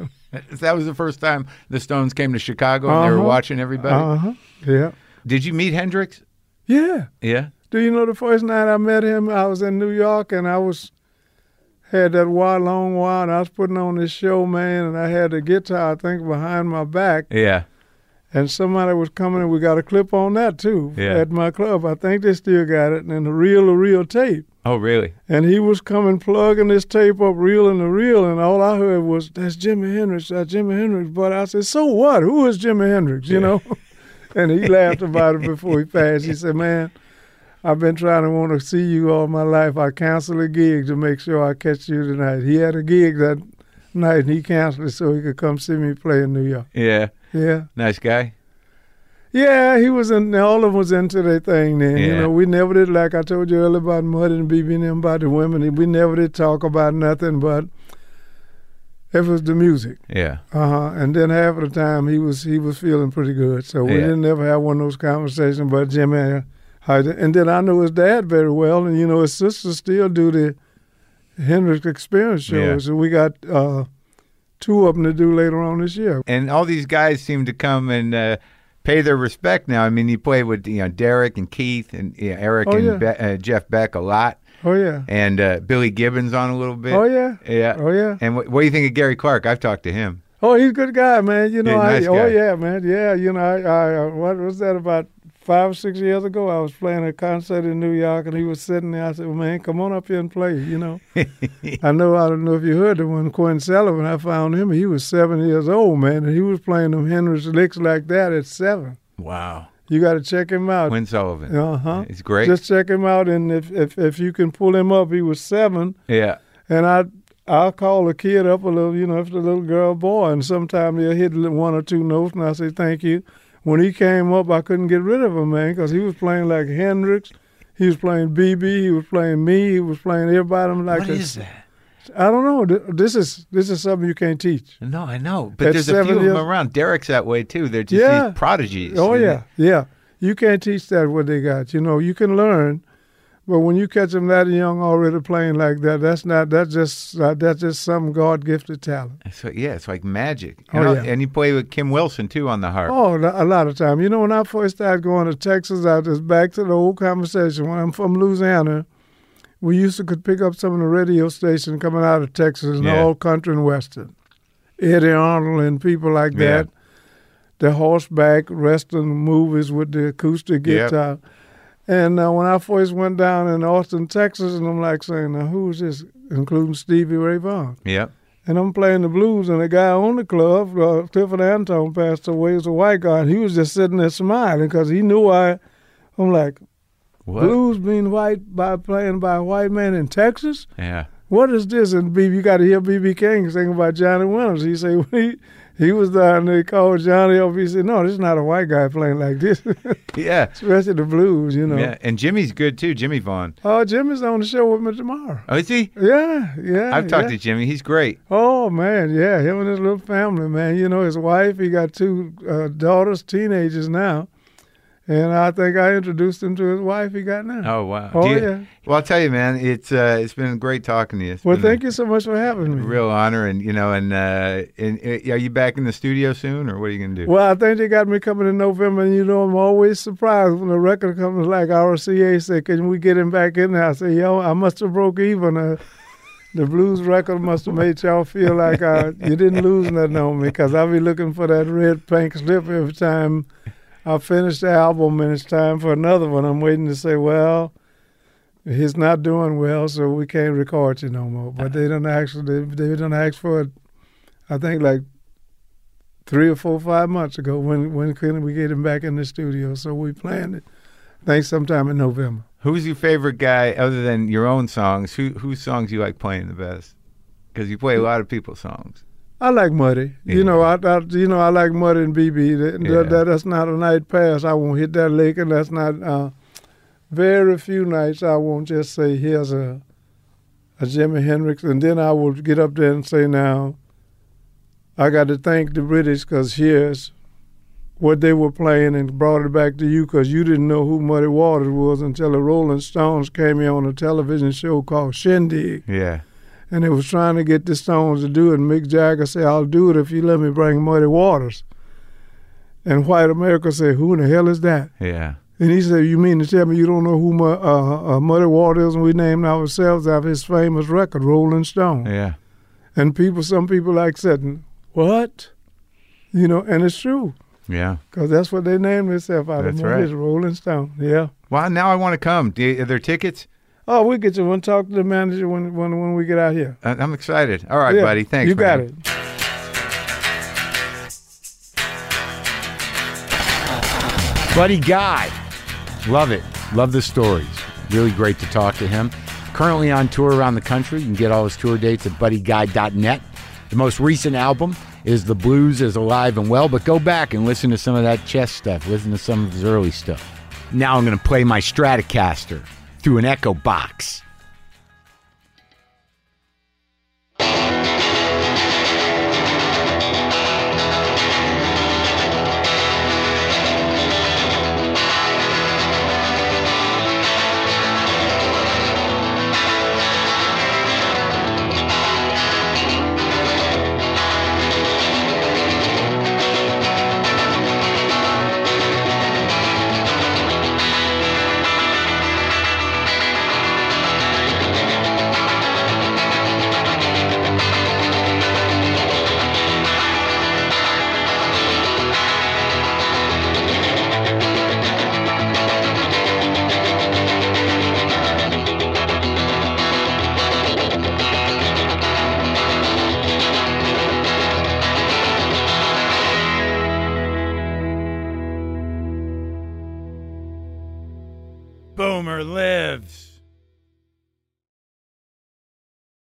that was the first time the Stones came to Chicago and they were Uh-huh. watching everybody. Uh huh. Yeah. Did you meet Hendrix? Yeah. Yeah. Do you know the first night I met him, I was in New York and I was had that while long while and I was putting on this show, man, and I had a guitar, I think, behind my back, Yeah. and somebody was coming and we got a clip on that too Yeah. at my club. I think they still got it, and the reel to reel tape. Oh, really? And he was coming plugging this tape up, reeling the reel, and all I heard was, "That's Jimi Hendrix, that's Jimi Hendrix." But I said, "So what? Who is Jimi Hendrix?" You Yeah. know. and he laughed about it before he passed. He said, "Man, I've been trying to want to see you all my life. I canceled a gig to make sure I catch you tonight." He had a gig that night, and he canceled it so he could come see me play in New York. Yeah. Yeah. Nice guy. Yeah, he was in. All of them was into their thing then. You know, we never did like I told you earlier about Muddy and BB and them about the women. We never did talk about nothing but it was the music. Yeah. Uh huh. And then half of the time he was he was feeling pretty good. So we Yeah. didn't ever have one of those conversations. But Jimi, and then I knew his dad very well, and you know his sisters still do the Hendrix Experience Yeah. shows. And we got uh, two of them to do later on this year. And all these guys seem to come and uh, pay their respect now. I mean, you play with you know Derek and Keith and yeah, Eric Oh, and yeah. Be- uh, Jeff Beck a lot, Oh yeah. and uh, Billy Gibbons on a little bit. Oh yeah. Yeah. Oh yeah. And what, what do you think of Gary Clark? I've talked to him. Oh, he's a good guy, man. You know, Yeah, nice I, oh yeah, man, yeah. You know, I, I uh, what was that about five or six years ago? I was playing a concert in New York, and he was sitting there. I said, well, "Man, come on up here and play." You know, I know. I don't know if you heard the one Quinn Sullivan. I found him. He was seven years old, man, and he was playing them Hendrix licks like that at seven. Wow. You got to check him out. Quinn Sullivan. Uh huh. He's great. Just check him out, and if if if you can pull him up, he was seven. yeah. And I I'll call the kid up a little, you know, if the little girl boy, and sometimes he'll hit one or two notes, and I say thank you. When he came up, I couldn't get rid of him, man, because he was playing like Hendrix, he was playing BB, he was playing me, he was playing everybody. I'm like, what is that? I don't know. This is this is something you can't teach. No, I know, but At there's a few of them around. Derek's that way too. They're just Yeah. these prodigies. Oh yeah, yeah. You can't teach that what they got. You know, you can learn, but when you catch them that young already playing like that, that's not that's just uh, that's just some God gifted talent. So yeah, it's like magic. Oh, And, I'll- yeah. and you play with Kim Wilson too on the harp. Oh, a lot of time. You know, when I first started going to Texas, I just back to the old conversation. When I'm from Louisiana, we used to could pick up some of the radio stations coming out of Texas and Yeah. all country and western. Eddy Arnold and people like Yeah. that. The horseback western movies with the acoustic Yep. And uh, when I first went down in Austin, Texas, and I'm like saying, now who's this? Including Stevie Ray Vaughan. Yep. And I'm playing the blues, and the guy on the club, uh, Clifford Antone, passed away. He's a white guy, and he was just sitting there smiling because he knew I. I'm like, What? blues being white by playing by a white man in Texas. Yeah. What is this? And BB, you got to hear BB King sing about Johnny Winters. He said he he was down there, called Johnny up. He said, "No, this is not a white guy playing like this, Yeah. especially the blues, you know." Yeah. And Jimmie's good too. Jimmie Vaughan. Oh, Jimmie's on the show with me tomorrow. Oh, is he? Yeah, yeah. I've talked yeah. to Jimmie. He's great. Oh man, yeah, him and his little family, man. You know, his wife. He got two uh, daughters, teenagers now, and I think I introduced him to his wife. He got now. Oh wow. Oh, you- yeah. Well, I'll tell you, man. It's uh, it's been great talking to you. It's well, been a thank you so much for having me. Real honor, and you know, and uh, and uh, are you back in the studio soon, or what are you gonna do? Well, I think they got me coming in November, and you know, I'm always surprised when the record companies like RCA say, "Can we get him back in there?" I say, "Yo, I must have broke even." Uh, the blues record must have made y'all feel like uh, you didn't lose nothing on me, because I'll be looking for that red pink slip every time I finished the album, and it's time for another one. I'm waiting to say, "Well." He's not doing well, so we can't record you no more. But they don't actually they, they don't ask for it. I think like three or four, five months ago. When when can we get him back in the studio? So we planned it. I think sometime in November. Who's your favorite guy other than your own songs? Who whose songs you like playing the best? Because you play a lot of people's songs. I like Muddy. Yeah. You know, I, I you know I like Muddy and BB. That, Yeah. that, that's not a night pass. I won't hit that lake, and that's not. Uh, very few nights I won't just say here's a a Jimi Hendrix, and then I will get up there and say now. I got to thank the British because here's what they were playing and brought it back to you because you didn't know who Muddy Waters was until the Rolling Stones came here on a television show called Shindig. Yeah. And they was trying to get the Stones to do it. And Mick Jagger said, I'll do it if you let me bring Muddy Waters. And White America said, Who in the hell is that? Yeah. And he said, You mean to tell me you don't know who Mu- uh, uh, Muddy Waters is? And we named ourselves after his famous record, Rolling Stone. Yeah. And people, some people like said, What? You know, and it's true. Yeah. Because that's what they named themselves out That's of right. Rolling Stone. Yeah. Well, now I want to come. Do you, are there tickets? Oh, we get you. Want to talk to the manager when when when we get out here. I- I'm excited. All right, Yeah, buddy. Thanks. You got man. it. Buddy Guy. Love it. Love the stories. Really great to talk to him. Currently on tour around the country. You can get all his tour dates at buddyguy.net. The most recent album is The Blues is Alive and Well, but go back and listen to some of that chess stuff. Listen to some of his early stuff. Now I'm going to play my Stratocaster through an Echo box.